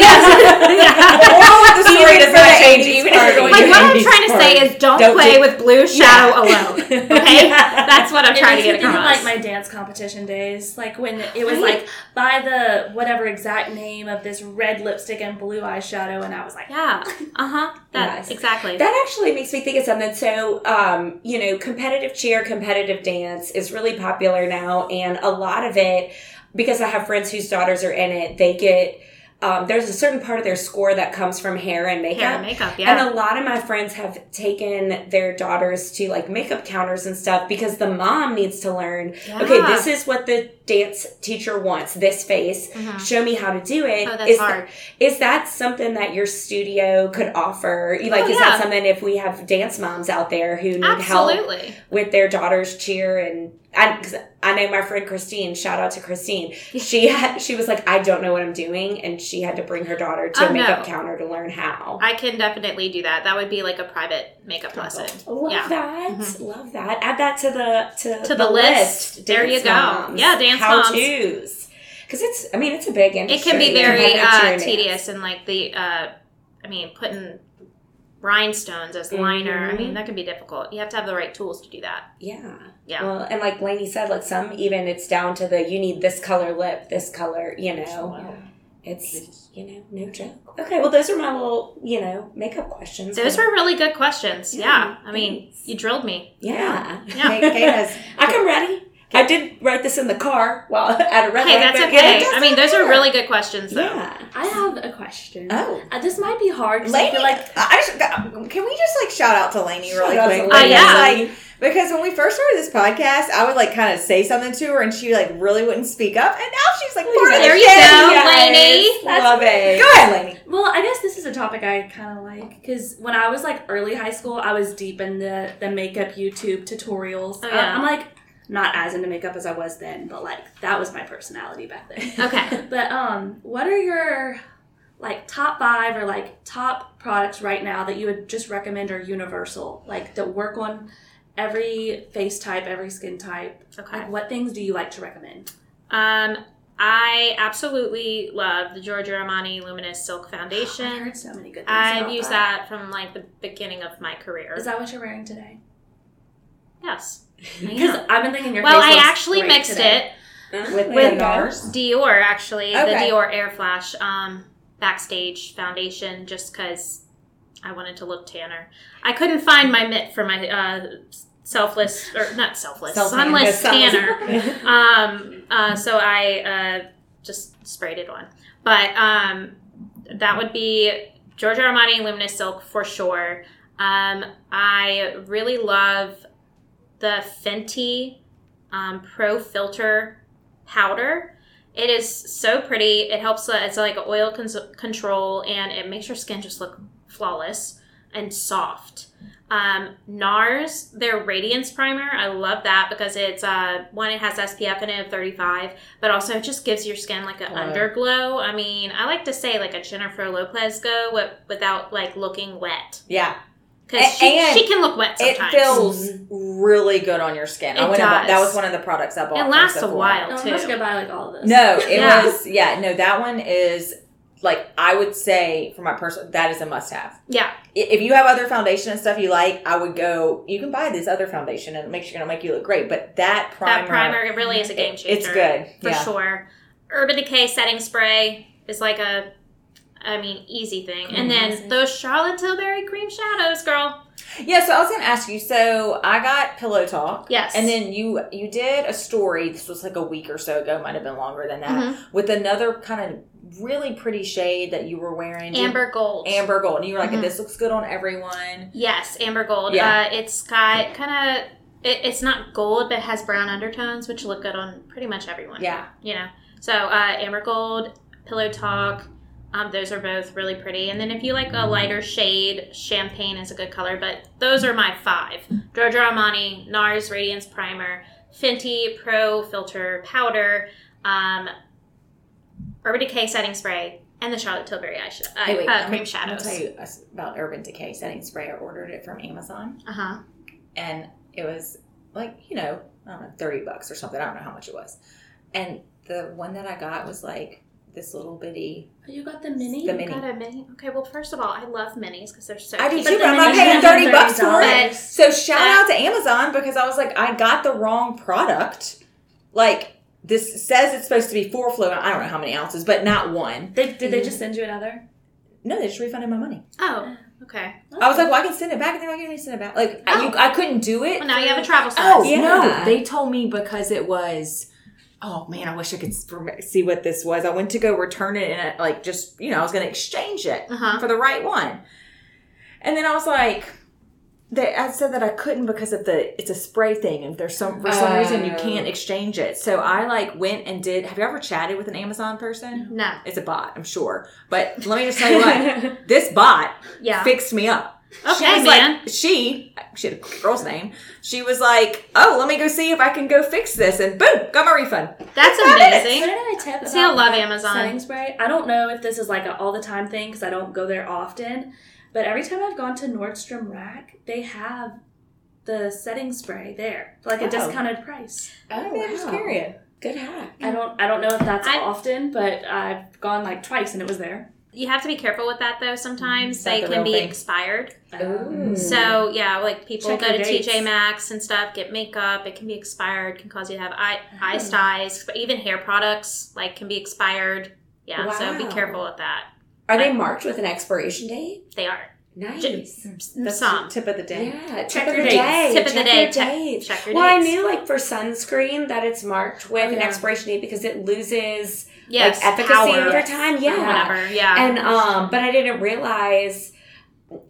Yeah. Moral of the story does not change even if you're like what I'm 80s trying to say is don't, Don't play do- with blue shadow alone. Okay, Yeah. that's what I'm It trying to makes get think of, across. like my dance competition days, like when it was Right. like by the whatever exact name of this red lipstick and blue eyeshadow, and I was like, Yeah. Uh huh. That Yes. exactly. That actually makes me think of something. So, um, you know, competitive cheer, competitive dance is really popular now, and a lot of it, because I have friends whose daughters are in it, they get. Um, there's a certain part of their score that comes from hair and makeup. Hair and makeup. Yeah. And a lot of my friends have taken their daughters to like makeup counters and stuff because the mom needs to learn okay, this is what the dance teacher wants, this face. Mhm. Show me how to do it. Oh, that's Is hard. is that something that your studio could offer? Like, Oh, is yeah. that something if we have dance moms out there who need help with their daughter's cheer and I, cause I know my friend Christine. Shout out to Christine. She had, she was like, I don't know what I'm doing, and she had to bring her daughter to Oh, a makeup no. counter to learn how. I can definitely do that. That would be like a private makeup lesson. Love Yeah. that. Mhm. Love that. Add that to the to, To the list. There you go. moms. Yeah, dance how moms. tos. Because it's, I mean, it's a big industry. It can be very uh, tedious and like the, uh, I mean, putting rhinestones as mm-hmm. liner. I mean, that can be difficult. You have to have the right tools to do that. Yeah. Yeah. Well, and like Lainey said, like some even it's down to the you need this color lip, this color, you know. It's you know, no joke. Okay, well those are my little, you know, makeup questions. Those were really good questions. Yeah, Yeah. I mean, you drilled me. Yeah. Yeah. Kate, Kate I come ready. I did write this in the car while at a red Hey, light, that's but okay. it I mean, those are really good questions, though. Yeah. I have a question. oh. Uh, this might be hard because I Lainey, feel like I just, can we just like shout out to Lainey really Shout out quick? to Uh, yeah. Like, because when we first started this podcast, I would like kind of say something to her, and she like really wouldn't speak up, and now she's like part of There you family. go, Lainey. That's Love it. Go ahead, Lainey. Well, I guess this is a topic I kind of like because when I was like early high school, I was deep in the the makeup YouTube tutorials. Oh, Uh, yeah. I'm like not as into makeup as I was then, but like that was my personality back then. Okay. but um, what are your like top five or like top products right now that you would just recommend are universal, like that work on every face type, every skin type? Okay. Like, what things do you like to recommend? Um, I absolutely love the Giorgio Armani Luminous Silk I've Foundation. heard so many good things. I've used that. from like the beginning of my career. Is that what you're wearing today? yes. Because I've been thinking your Well, face I actually great mixed today. it With, With? Dior actually, Okay. the Dior Air Flash um, backstage foundation, just because I wanted to look tanner. I couldn't find my mitt for my uh, selfless or not selfless, Self-tan. sunless Sunless. tanner. um, uh, so I uh, just sprayed it on. But um, that would be Giorgio Armani Luminous Silk for sure. Um, I really love the Fenty um, Pro Filter powder. It is so pretty. It helps. Uh, it's like oil cons- control, and it makes your skin just look flawless and soft. Um, NARS, their Radiance Primer, I love that because it's uh, one, it has SPF in it of 35, but also it just gives your skin like an Glow. underglow. I mean, I like to say like a Jennifer Lopez go without like looking wet Yeah, because she, she can look wet it feels really good on your skin. I It went and bought- does. that was one of the products I bought. It from lasts a Sephora. while oh, No, too. I'm just gonna buy like all of this. No, it Yeah. was yeah. No, that one is like I would say for my personal that is a must have. Yeah, If you have other foundation and stuff you like, I would go. You can buy this other foundation and it makes you gonna make you look great. But that primer, that primer it really is a game it- changer. it's good. for yeah. sure. Urban Decay setting spray is like a, I mean, easy thing. And then those Charlotte Tilbury cream shadows, girl. Yeah, so I was gonna ask you. So I got Pillow Talk. Yes. And then you you did a story. This was like a week or so ago. Might have been longer than that. Mhm. With another kind of really pretty shade that you were wearing. Amber gold. Amber gold. And you were like, Mhm. this looks good on everyone. Yes, amber gold. Yeah. Uh, it's got kind of. It, it's not gold, but has brown undertones, which look good on pretty much everyone. Yeah. You know. So uh, amber gold, pillow talk. Um, those are both really pretty. And then if you like a lighter shade, champagne is a good color. But those are my five: Giorgio Armani, NARS Radiance Primer, Fenty Pro Filter Powder, um, Urban Decay Setting Spray, and the Charlotte Tilbury eye sh- eye- Hey, wait, uh, cream shadows. gonna tell you about Urban Decay setting spray. I ordered it from Amazon, Uh huh. and it was like you know, I don't know, thirty bucks or something. I don't know how much it was. And the one that I got was like this little bitty. Oh, you got the mini? The mini. Got a mini. Okay, well, first of all, I love minis because they're so. I do cute. too, the but I'm not paying thirty bucks for it. So shout That- out to Amazon because I was like, I got the wrong product. Like this says it's supposed to be four fluid. I don't know how many ounces, but not one. They, did they mm-hmm. just send you another? No, they just refunded my money. Oh, oh, okay. I was like, well, I can send it back, and they're like, you can send it back. Like I, you, oh. I couldn't do it. Well, now you have a travel size. Oh Yeah. no! They told me because it was. Oh man, I wish I could see what this was. I went to go return it, and like just you know, I was going to exchange it Uh huh. for the right one, and then I was like, they, I said that I couldn't because of the it's a spray thing, and there's some for some reason you Oh. can't exchange it. So I like went and did. Have you ever chatted with an Amazon person? No. It's a bot, I'm sure. But let me just tell you what, this bot Yeah. fixed me up. Okay, she was man. like, she, she had a girl's name. She was like, oh, let me go see if I can go fix this. And boom, got my refund. That's Five minutes. amazing. Can I tip See, I love Amazon. setting spray? I don't know if this is like an all the time thing because I don't go there often. But every time I've gone to Nordstrom Rack, they have the setting spray there for like a Oh. discounted price. Oh, oh I'm just curious. Good hack. I don't I don't know if that's I- often, but I've gone like twice and it was there. You have to be careful with that though. Sometimes that they the can be thing? expired. Ooh. So yeah, like people Check go to dates. TJ Maxx and stuff, get makeup. It can be expired. Can cause you to have eye eye Oh. styes. But even hair products like can be expired. Yeah. So be careful with that. Are they marked with an expiration date? They are. Nice. That's mm, Some. the tip of the day. Yeah, Check of your the dates. day. Tip of the day. your Check- dates. check your well, I knew like for sunscreen that it's marked with Oh, an yeah. expiration date because it loses Yes. like efficacy power. over time. Yeah. Whatever. Yeah. And um, but I didn't realize.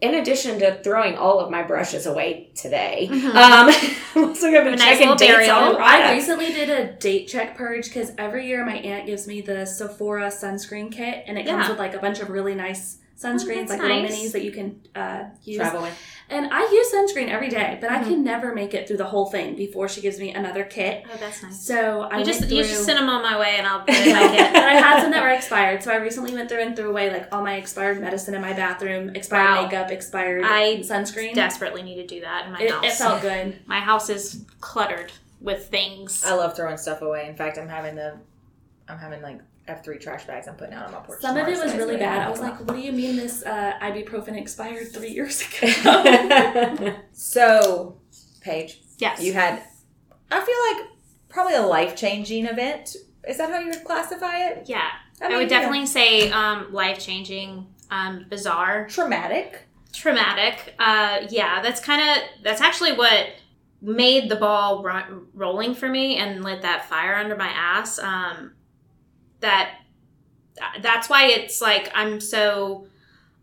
In addition to throwing all of my brushes away today, Mhm. um, I'm also gonna be nice checking little dates on I recently did a date check purge because every year my aunt gives me the Sephora sunscreen kit, and it comes with like a bunch of really nice sunscreens, that's like little minis that you can uh, use. Travel with. And I use sunscreen every day, but I Mhm. can never make it through the whole thing before she gives me another kit. oh, that's nice. So I You just went you just send them on my way and I'll put it in my kit. but I had some that were expired, so I recently went through and threw away like all my expired medicine in my bathroom, expired Wow. makeup, expired I sunscreen. Desperately need to do that in my it, house. it felt good. my house is cluttered with things. I love throwing stuff away. In fact, I'm having the, I'm having like I have three trash bags I'm putting out on my porch. Some of it was really bad. I was like, "What do you mean this uh, ibuprofen expired three years ago?" so, Paige, yes. you had, I feel like probably a life changing event. Is that how you would classify it? yeah. I, mean, would you know, definitely say um, life changing, um, bizarre, traumatic. traumatic. Uh, yeah, that's kind of that's actually what made the ball ro- rolling for me and lit that fire under my ass. Um, that that's why it's like I'm so.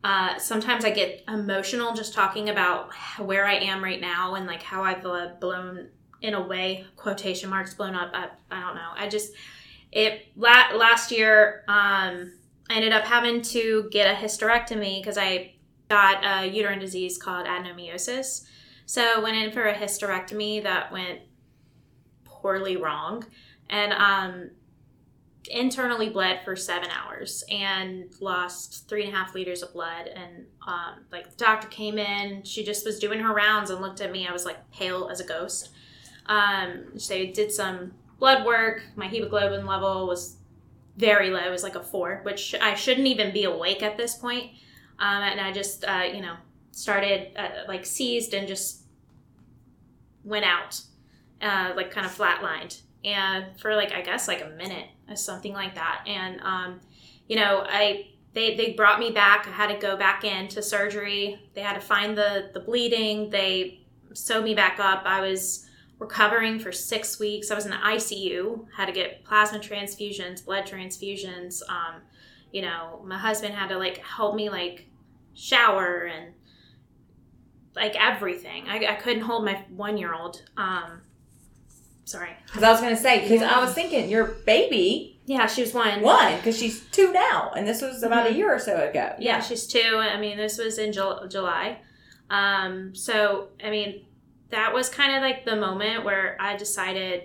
Uh, sometimes I get emotional just talking about where I am right now and like how I've uh, blown in a way quotation marks blown up. I, I don't know. I just it la- last year um, I ended up having to get a hysterectomy because I got a uterine disease called adenomyosis. So I went in for a hysterectomy that went poorly wrong, and um, internally bled for seven hours and lost three and a half liters of blood. And um, like the doctor came in, she just was doing her rounds and looked at me. I was like pale as a ghost. Um, they did some blood work. My hemoglobin level was very low. It was like a four, which I shouldn't even be awake at this point. Um, and I just, uh, you know, started uh, like seized and just went out, uh, like kind of flatlined. And for like, I guess like a minute something like that. And, um, you know, I they they brought me back. I had to go back into surgery. They had to find the the bleeding. They sewed me back up. I was recovering for six weeks. I was in the ICU. Had to get plasma transfusions, blood transfusions. Um, you know, my husband had to like help me like shower and like everything. I, I couldn't hold my one year old. Um, sorry. Because I was going to say, because I was thinking your baby Yeah, she was one. won because she's two now, and this was about a Mhm. year or so ago. Yeah, she's two. I mean, this was in Jul- July. Um, so, I mean, that was kind of like the moment where I decided,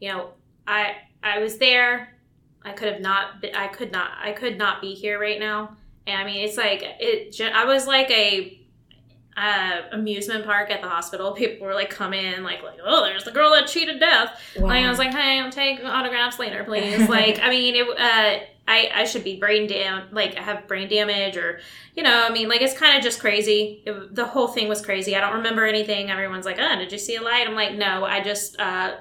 you know, I I was there. I could have not. I could not. I could not be here right now. And I mean, it's like it. I was like a. Uh, amusement park at the hospital. People were like coming in, like like oh, there's the girl that cheated death. Like I was like, hey, I'm taking autographs later, please. like, I mean, it, uh, I I should be brain dam like I have brain damage or you know, I mean, like it's kind of just crazy. It, the whole thing was crazy. I don't remember anything. Everyone's like, oh, did you see a light? I'm like, no, I just uh,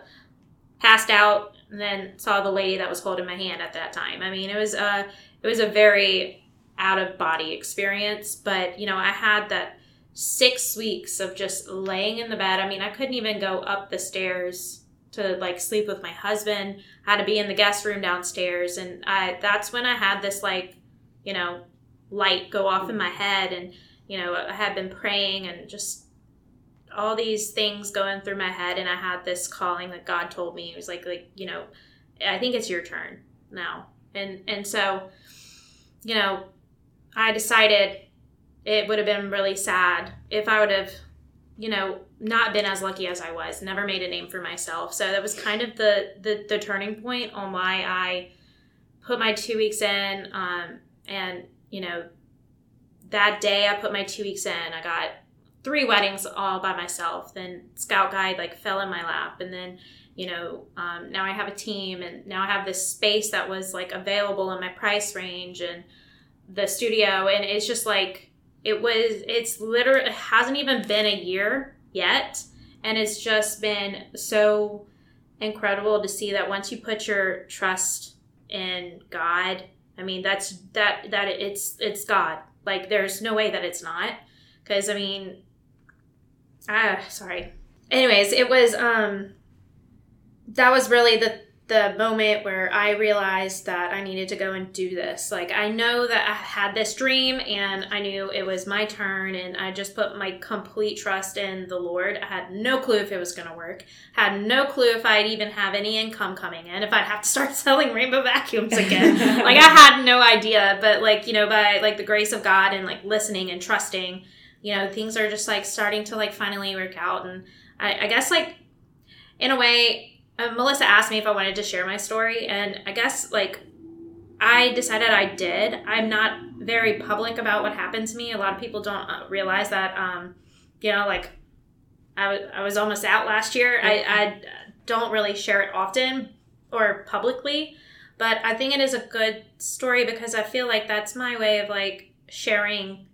passed out and then saw the lady that was holding my hand at that time. I mean, it was uh, it was a very out of body experience. But you know, I had that six weeks of just laying in the bed. I mean, I couldn't even go up the stairs to like sleep with my husband. I had to be in the guest room downstairs, and I that's when I had this like, you know, light go off in my head, and you know, I had been praying and just all these things going through my head, and I had this calling that God told me. It was like, like you know, I think it's your turn now, and and so, you know, I decided it would have been really sad if I would have, you know, not been as lucky as I was, never made a name for myself. So that was kind of the the, the turning point on why I put my two weeks in. Um, and you know, that day I put my two weeks in, I got three weddings all by myself. Then Scout Guide like fell in my lap, and then you know um, now I have a team, and now I have this space that was like available in my price range, and the studio, and it's just like it was. It's literally it hasn't even been a year yet, and it's just been so incredible to see that once you put your trust in God, I mean that's that that it's it's God. Like there's no way that it's not because I mean, ah, sorry. Anyways, it was um, that was really the the moment where I realized that I needed to go and do this. Like I know that I had this dream and I knew it was my turn and I just put my complete trust in the Lord. I had no clue if it was going to work. Had no clue if I'd even have any income coming in, if I'd have to start selling rainbow vacuums again. like I had no idea, but like, you know, by like the grace of God and like listening and trusting, you know, things are just like starting to like finally work out and I, I guess like in a way uh, Melissa asked me if I wanted to share my story, and I guess like I decided I did. I'm not very public about what happened to me. A lot of people don't uh, realize that. Um, you know, like I was I was almost out last year. I, I don't really share it often or publicly, but I think it is a good story because I feel like that's my way of like sharing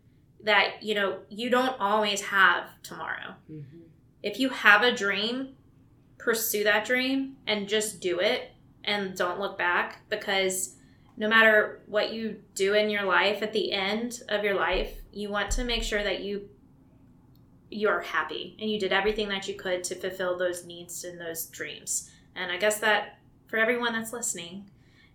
that you know you don't always have tomorrow. If you have a dream, pursue that dream and just do it and don't look back because no matter what you do in your life at the end of your life you want to make sure that you you are happy and you did everything that you could to fulfill those needs and those dreams. And i guess that for everyone that's listening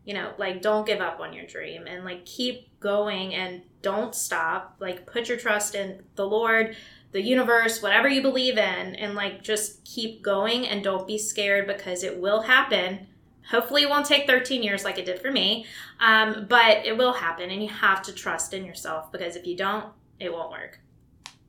you know like don't give up on your dream and like keep going and don't stop. Like put your trust in the lord the universe, whatever you believe in, and like just keep going and don't be scared because it will happen. Hopefully, it won't take 13 years like it did for me, um, but it will happen, and you have to trust in yourself because if you don't, it won't work.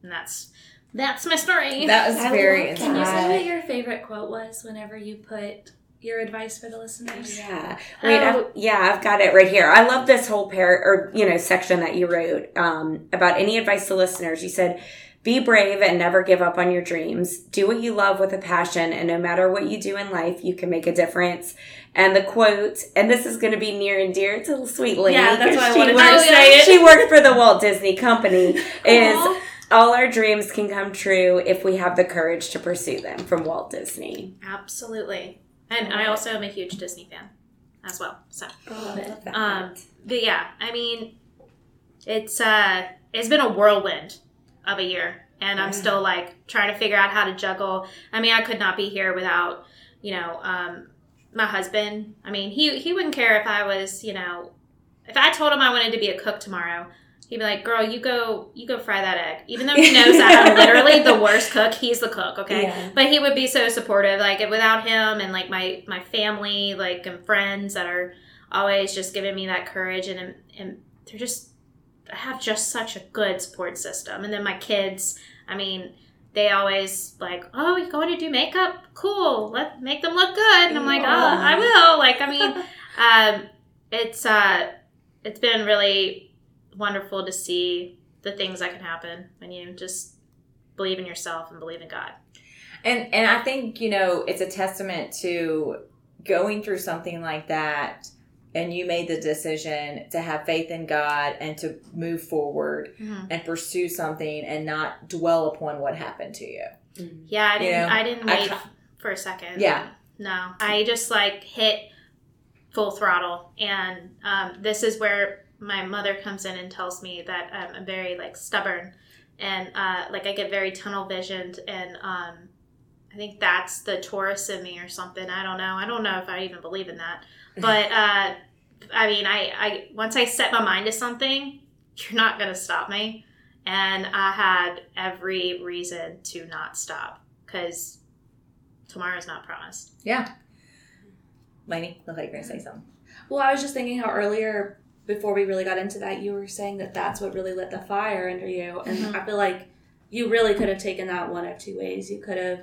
And that's that's my story. That was I very love Can you say what your favorite quote was whenever you put your advice for the listeners? Yeah. Wait, Oh. I've, yeah, I've got it right here. I love this whole pair or you know section that you wrote um, about any advice to listeners. You said, "Be brave and never give up on your dreams. Do what you love with a passion, and no matter what you do in life, you can make a difference." And the quote, and this is going to be near and dear to sweet Lainey. Yeah, that's why I she wanted worked- to say it. She worked for the Walt Disney Company. Is all our dreams can come true if we have the courage to pursue them from Walt Disney. Absolutely. And I also am a huge Disney fan as well. So, Oh, I love that. Um, but yeah, I mean, it's uh it's been a whirlwind of a year. And i'm still like trying to figure out how to juggle. I mean i could not be here without you know um my husband. I mean he he wouldn't care if i was you know if i told him i wanted to be a cook tomorrow he'd be like girl you go you go fry that egg. Even though he knows that i'm literally the worst cook he's the cook okay? Yeah. but he would be so supportive like without him and like my my family like and friends that are always just giving me that courage and and they're just I have just such a good support system. And then my kids I mean they always like oh you going to do makeup? Cool. Let make them look good. And I'm like oh I will. Like I mean um it's uh it's been really wonderful to see the things that can happen when you just believe in yourself and believe in God. And and I think you know it's a testament to going through something like that, and you made the decision to have faith in God and to move forward and pursue something and not dwell upon what happened to you. Yeah, I didn't. know, I didn't I wait try- for a second. Yeah. No, I just like hit full throttle, and um, this is where my mother comes in and tells me that I'm very like stubborn, and uh, like I get very tunnel visioned, and um, I think that's the Taurus in me or something. I don't know. I don't know if I even believe in that, but uh, I mean, I, I once I set my mind to something, you're not gonna stop me, and I had every reason to not stop because tomorrow's not promised. Yeah. Lainey, look like you're gonna say something. Well, I was just thinking how earlier, before we really got into that, you were saying that that's what really lit the fire under you. And Mhm. I feel like you really could have taken that one of two ways. You could have,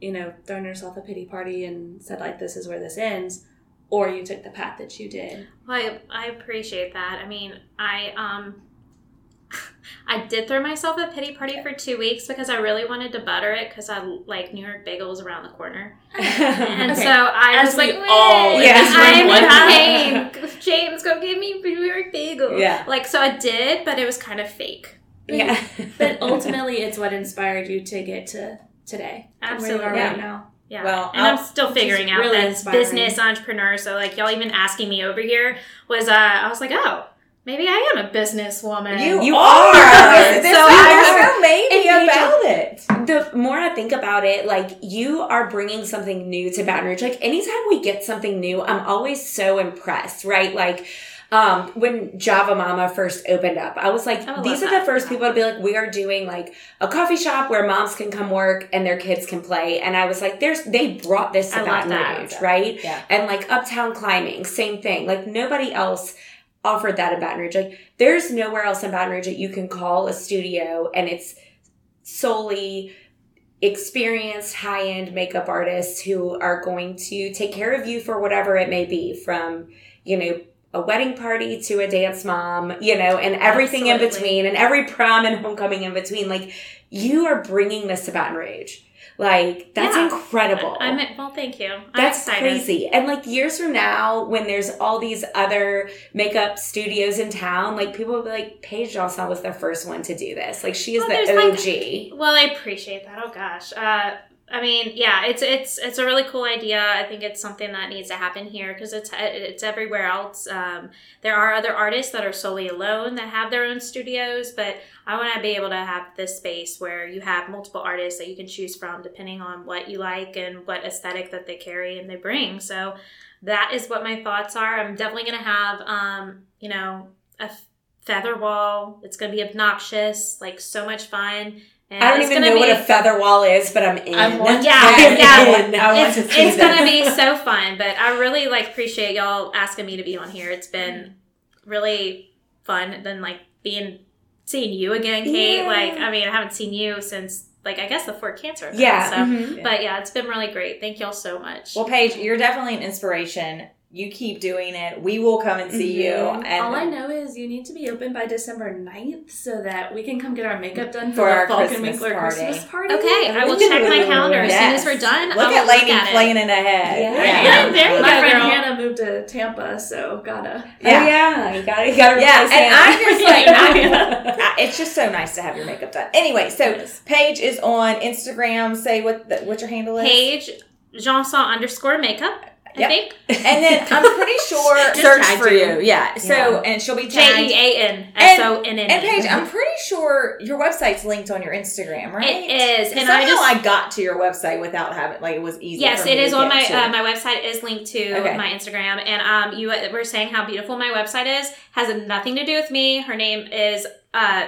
you know, thrown yourself a pity party and said, like, this is where this ends. Or you took the path that you did. Well, I, I appreciate that. I mean, I um, I did throw myself a pity party for two weeks because I really wanted to butter it because I like New York bagels around the corner, and Okay. so I As was like, we all in I'm one in pain. James, go give me New York bagel. Yeah. like so I did, but it was kind of fake. yeah. But ultimately, it's what inspired you to get to today. to Where you are Absolutely. right now. Yeah. Well, and I'll- I'm still figuring out really that inspiring. business entrepreneur. So like y'all even asking me over here was uh I was like, oh, maybe I am a businesswoman. You, You are. are. So something I so maybe And you about it. the more I think about it, like you are bringing something new to Baton Rouge. Like anytime we get something new, I'm always so impressed, right? Like um, when Java Mama first opened up, I was like, I these are the first people to be like, we are doing like a coffee shop where moms can come work and their kids can play. And I was like, there's they brought this to I Baton. Rouge, right? Yeah. And like uptown climbing, same thing. Like nobody else offered that in Baton Rouge. Like there's nowhere else in Baton Rouge that you can call a studio and it's solely experienced high-end makeup artists who are going to take care of you for whatever it may be from you know a wedding party to a dance mom you know and everything in between and every prom and homecoming in between like you are bringing this to Baton Rouge like that's Yeah. incredible I'm well, thank you. I'm that's excited. crazy. And like years from now, when there's all these other makeup studios in town, like people will be like, Paige Jeansonne was the first one to do this. Like she is Well, the OG. Well, I appreciate that. Oh gosh. Uh, I mean, yeah, it's it's it's a really cool idea. I think it's something that needs to happen here because it's it's everywhere else. Um, there are other artists that are solely alone that have their own studios, but I want to be able to have this space where you have multiple artists that you can choose from depending on what you like and what aesthetic that they carry and they bring. So that is what my thoughts are. I'm definitely gonna have, um, you know, a feather wall. It's gonna be obnoxious, like so much fun. And I don't even know what a feather wall is, but I'm in. I want- Yeah, I'm yeah. in. I it's, to it's gonna be so fun. But I really like appreciate y'all asking me to be on here. It's been really fun. Then like being seeing you again, Kate. Yeah. Like I mean, I haven't seen you since like I guess the Fort Cancer. Event, Yeah. So, mhm. but yeah, it's been really great. Thank y'all so much. Well, Paige, you're definitely an inspiration. You keep doing it. We will come and see you. Mhm. And All I know is you need to be open by December 9th so that we can come get our makeup done For for, our Falcon Christmas Winkler party. Christmas party. okay, I will check my calendar as soon as we're done. Look I will at Lainey look at it. planning ahead. Yeah. Yeah, there you My go, friend girl. Hannah moved to Tampa, so gotta. Oh, yeah, you got to you got to Yeah, and I'm just like, Yeah. I, it's just so nice to have your makeup done. Anyway, so Yes. Paige is on Instagram. Say what the, what your handle is. Paige Jeansonne underscore makeup. I Yep. think And then I'm pretty sure search for you. you. Yeah. So Yeah. and she'll be J tagged. E A N S O N N. And Paige, I'm pretty sure your website's linked on your Instagram, right? It is, And and somehow I just I got to your website without having like it was easy. Yes, it is on my uh, my website is linked to Okay. my Instagram, and um, you were saying how beautiful my website is. Has nothing to do with me. Her name is uh,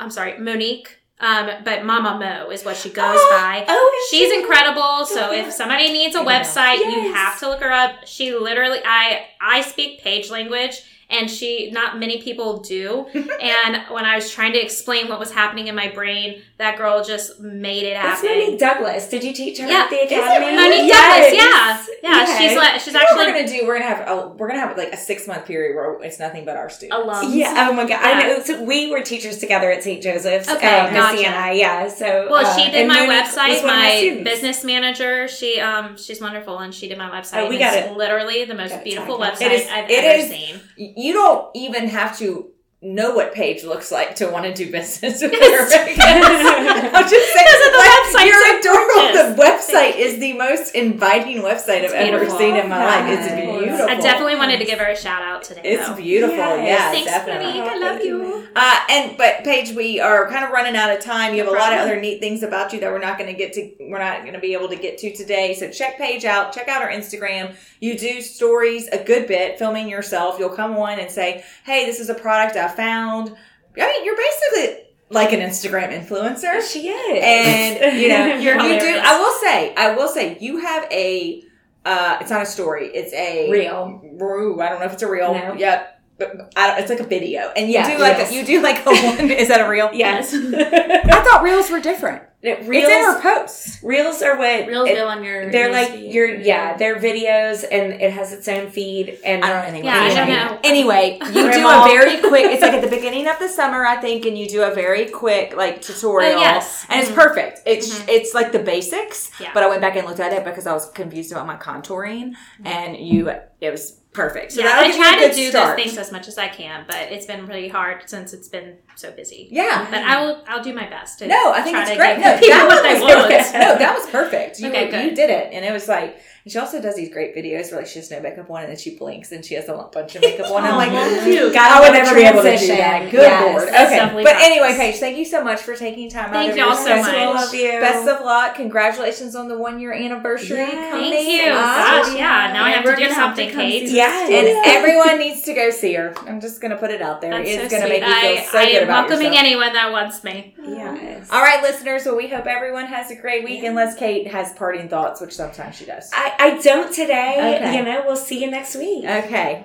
I'm sorry, Monique. Um, but Mama Mo is what she goes by. Oh, She's incredible. So if somebody needs a know. website, you have to look her up. She literally, I I speak Paige language, and she not many people do. and when I was trying to explain what was happening in my brain, that girl just made it happen That's. Monique Douglas. Did you teach her Yeah. at the academy? really? Monique Yes. Douglas, yeah, yeah. Yes. She's like she's You actually we're gonna do? We're gonna have a, we're gonna have like a six month period where it's nothing but our students. Alums. Yeah. Oh my god. I know. So we were teachers together at St. Joseph's. Okay, um, gotcha. And I. Yeah. So. well, uh, she did my Monique website. of My business manager, she um she's wonderful, and she did my website. Oh, we got it's it. literally the most beautiful website It is- I've it ever is- seen. You don't even have to know what Paige looks like to want to do business with her. I'm just saying, Because of the like, website's you're adorable. The website is the most inviting website It's I've ever seen in my life. It's beautiful. I definitely wanted to give her a shout out today. It's though. beautiful. Yes. Yeah, Thanks, definitely. Monique. I love you. Uh, and but Paige, we are kind of running out of time. You have a lot of other neat things about you that we're not going to get to. We're not going to be able to get to today. So check Paige out. Check out her Instagram. You do stories a good bit, filming yourself. You'll come on and say, "Hey, this is a product I found." I mean, you're basically like an Instagram influencer. She is. And you know, You're you do. I will say, I will say, you have a. Uh, it's not a story. It's a Real. Ooh, I don't know if it's a real. No. Yep. But I, it's like a video, and you Yeah, do like reels. a, you do like a one. Is that a reel? Yes. I thought reels were different. Reels, it's in her posts. reels are what Reels it- go on your. they're like newsfeed. your yeah they're videos and it has its own feed and I don't know anything. Yeah, about I don't know. Anyway, you do a very quick. It's like at the beginning of the summer, I think, and you do a very quick like tutorial. Oh, yes. and it's Mhm. perfect. It's Mhm. it's like the basics. Yeah. But I went back and looked at it because I was confused about my contouring, and you it was perfect. So yeah, I give you a try to do start. those things as much as I can, but it's been really hard since it's been so busy. Yeah. But I will. I'll do my best. To No, I think it's great. No, that was perfect. No, that was perfect. You, Okay, good. you did it, and it was like. And she also does these great videos where like she has no makeup on, and then she blinks, and she has a bunch of makeup on. I'm oh, like, cute. God, I would never be able to do that. Good Yes. lord. Okay, but anyway, Paige, thank you so much for taking time out Thank of y'all your so much. I love you Best of luck. Congratulations on the one year anniversary. Yes. coming Thank you. up. Oh, gosh, yeah. Now I have we're to do gonna have to something, come Kate. see Yes. And everyone needs to go see her. I'm just gonna put it out there. That's it's so gonna sweet. make you feel I, so I good am about welcoming yourself. anyone that wants me. yes All right, listeners. Well, we hope everyone has a great week, Yeah. unless Kate has parting thoughts, which sometimes she does. I, I don't today Okay. you know we'll see you next week Okay.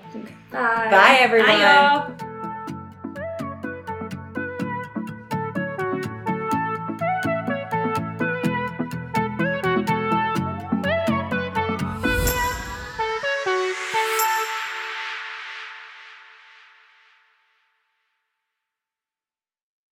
Bye. Bye, everyone. Bye, y'all.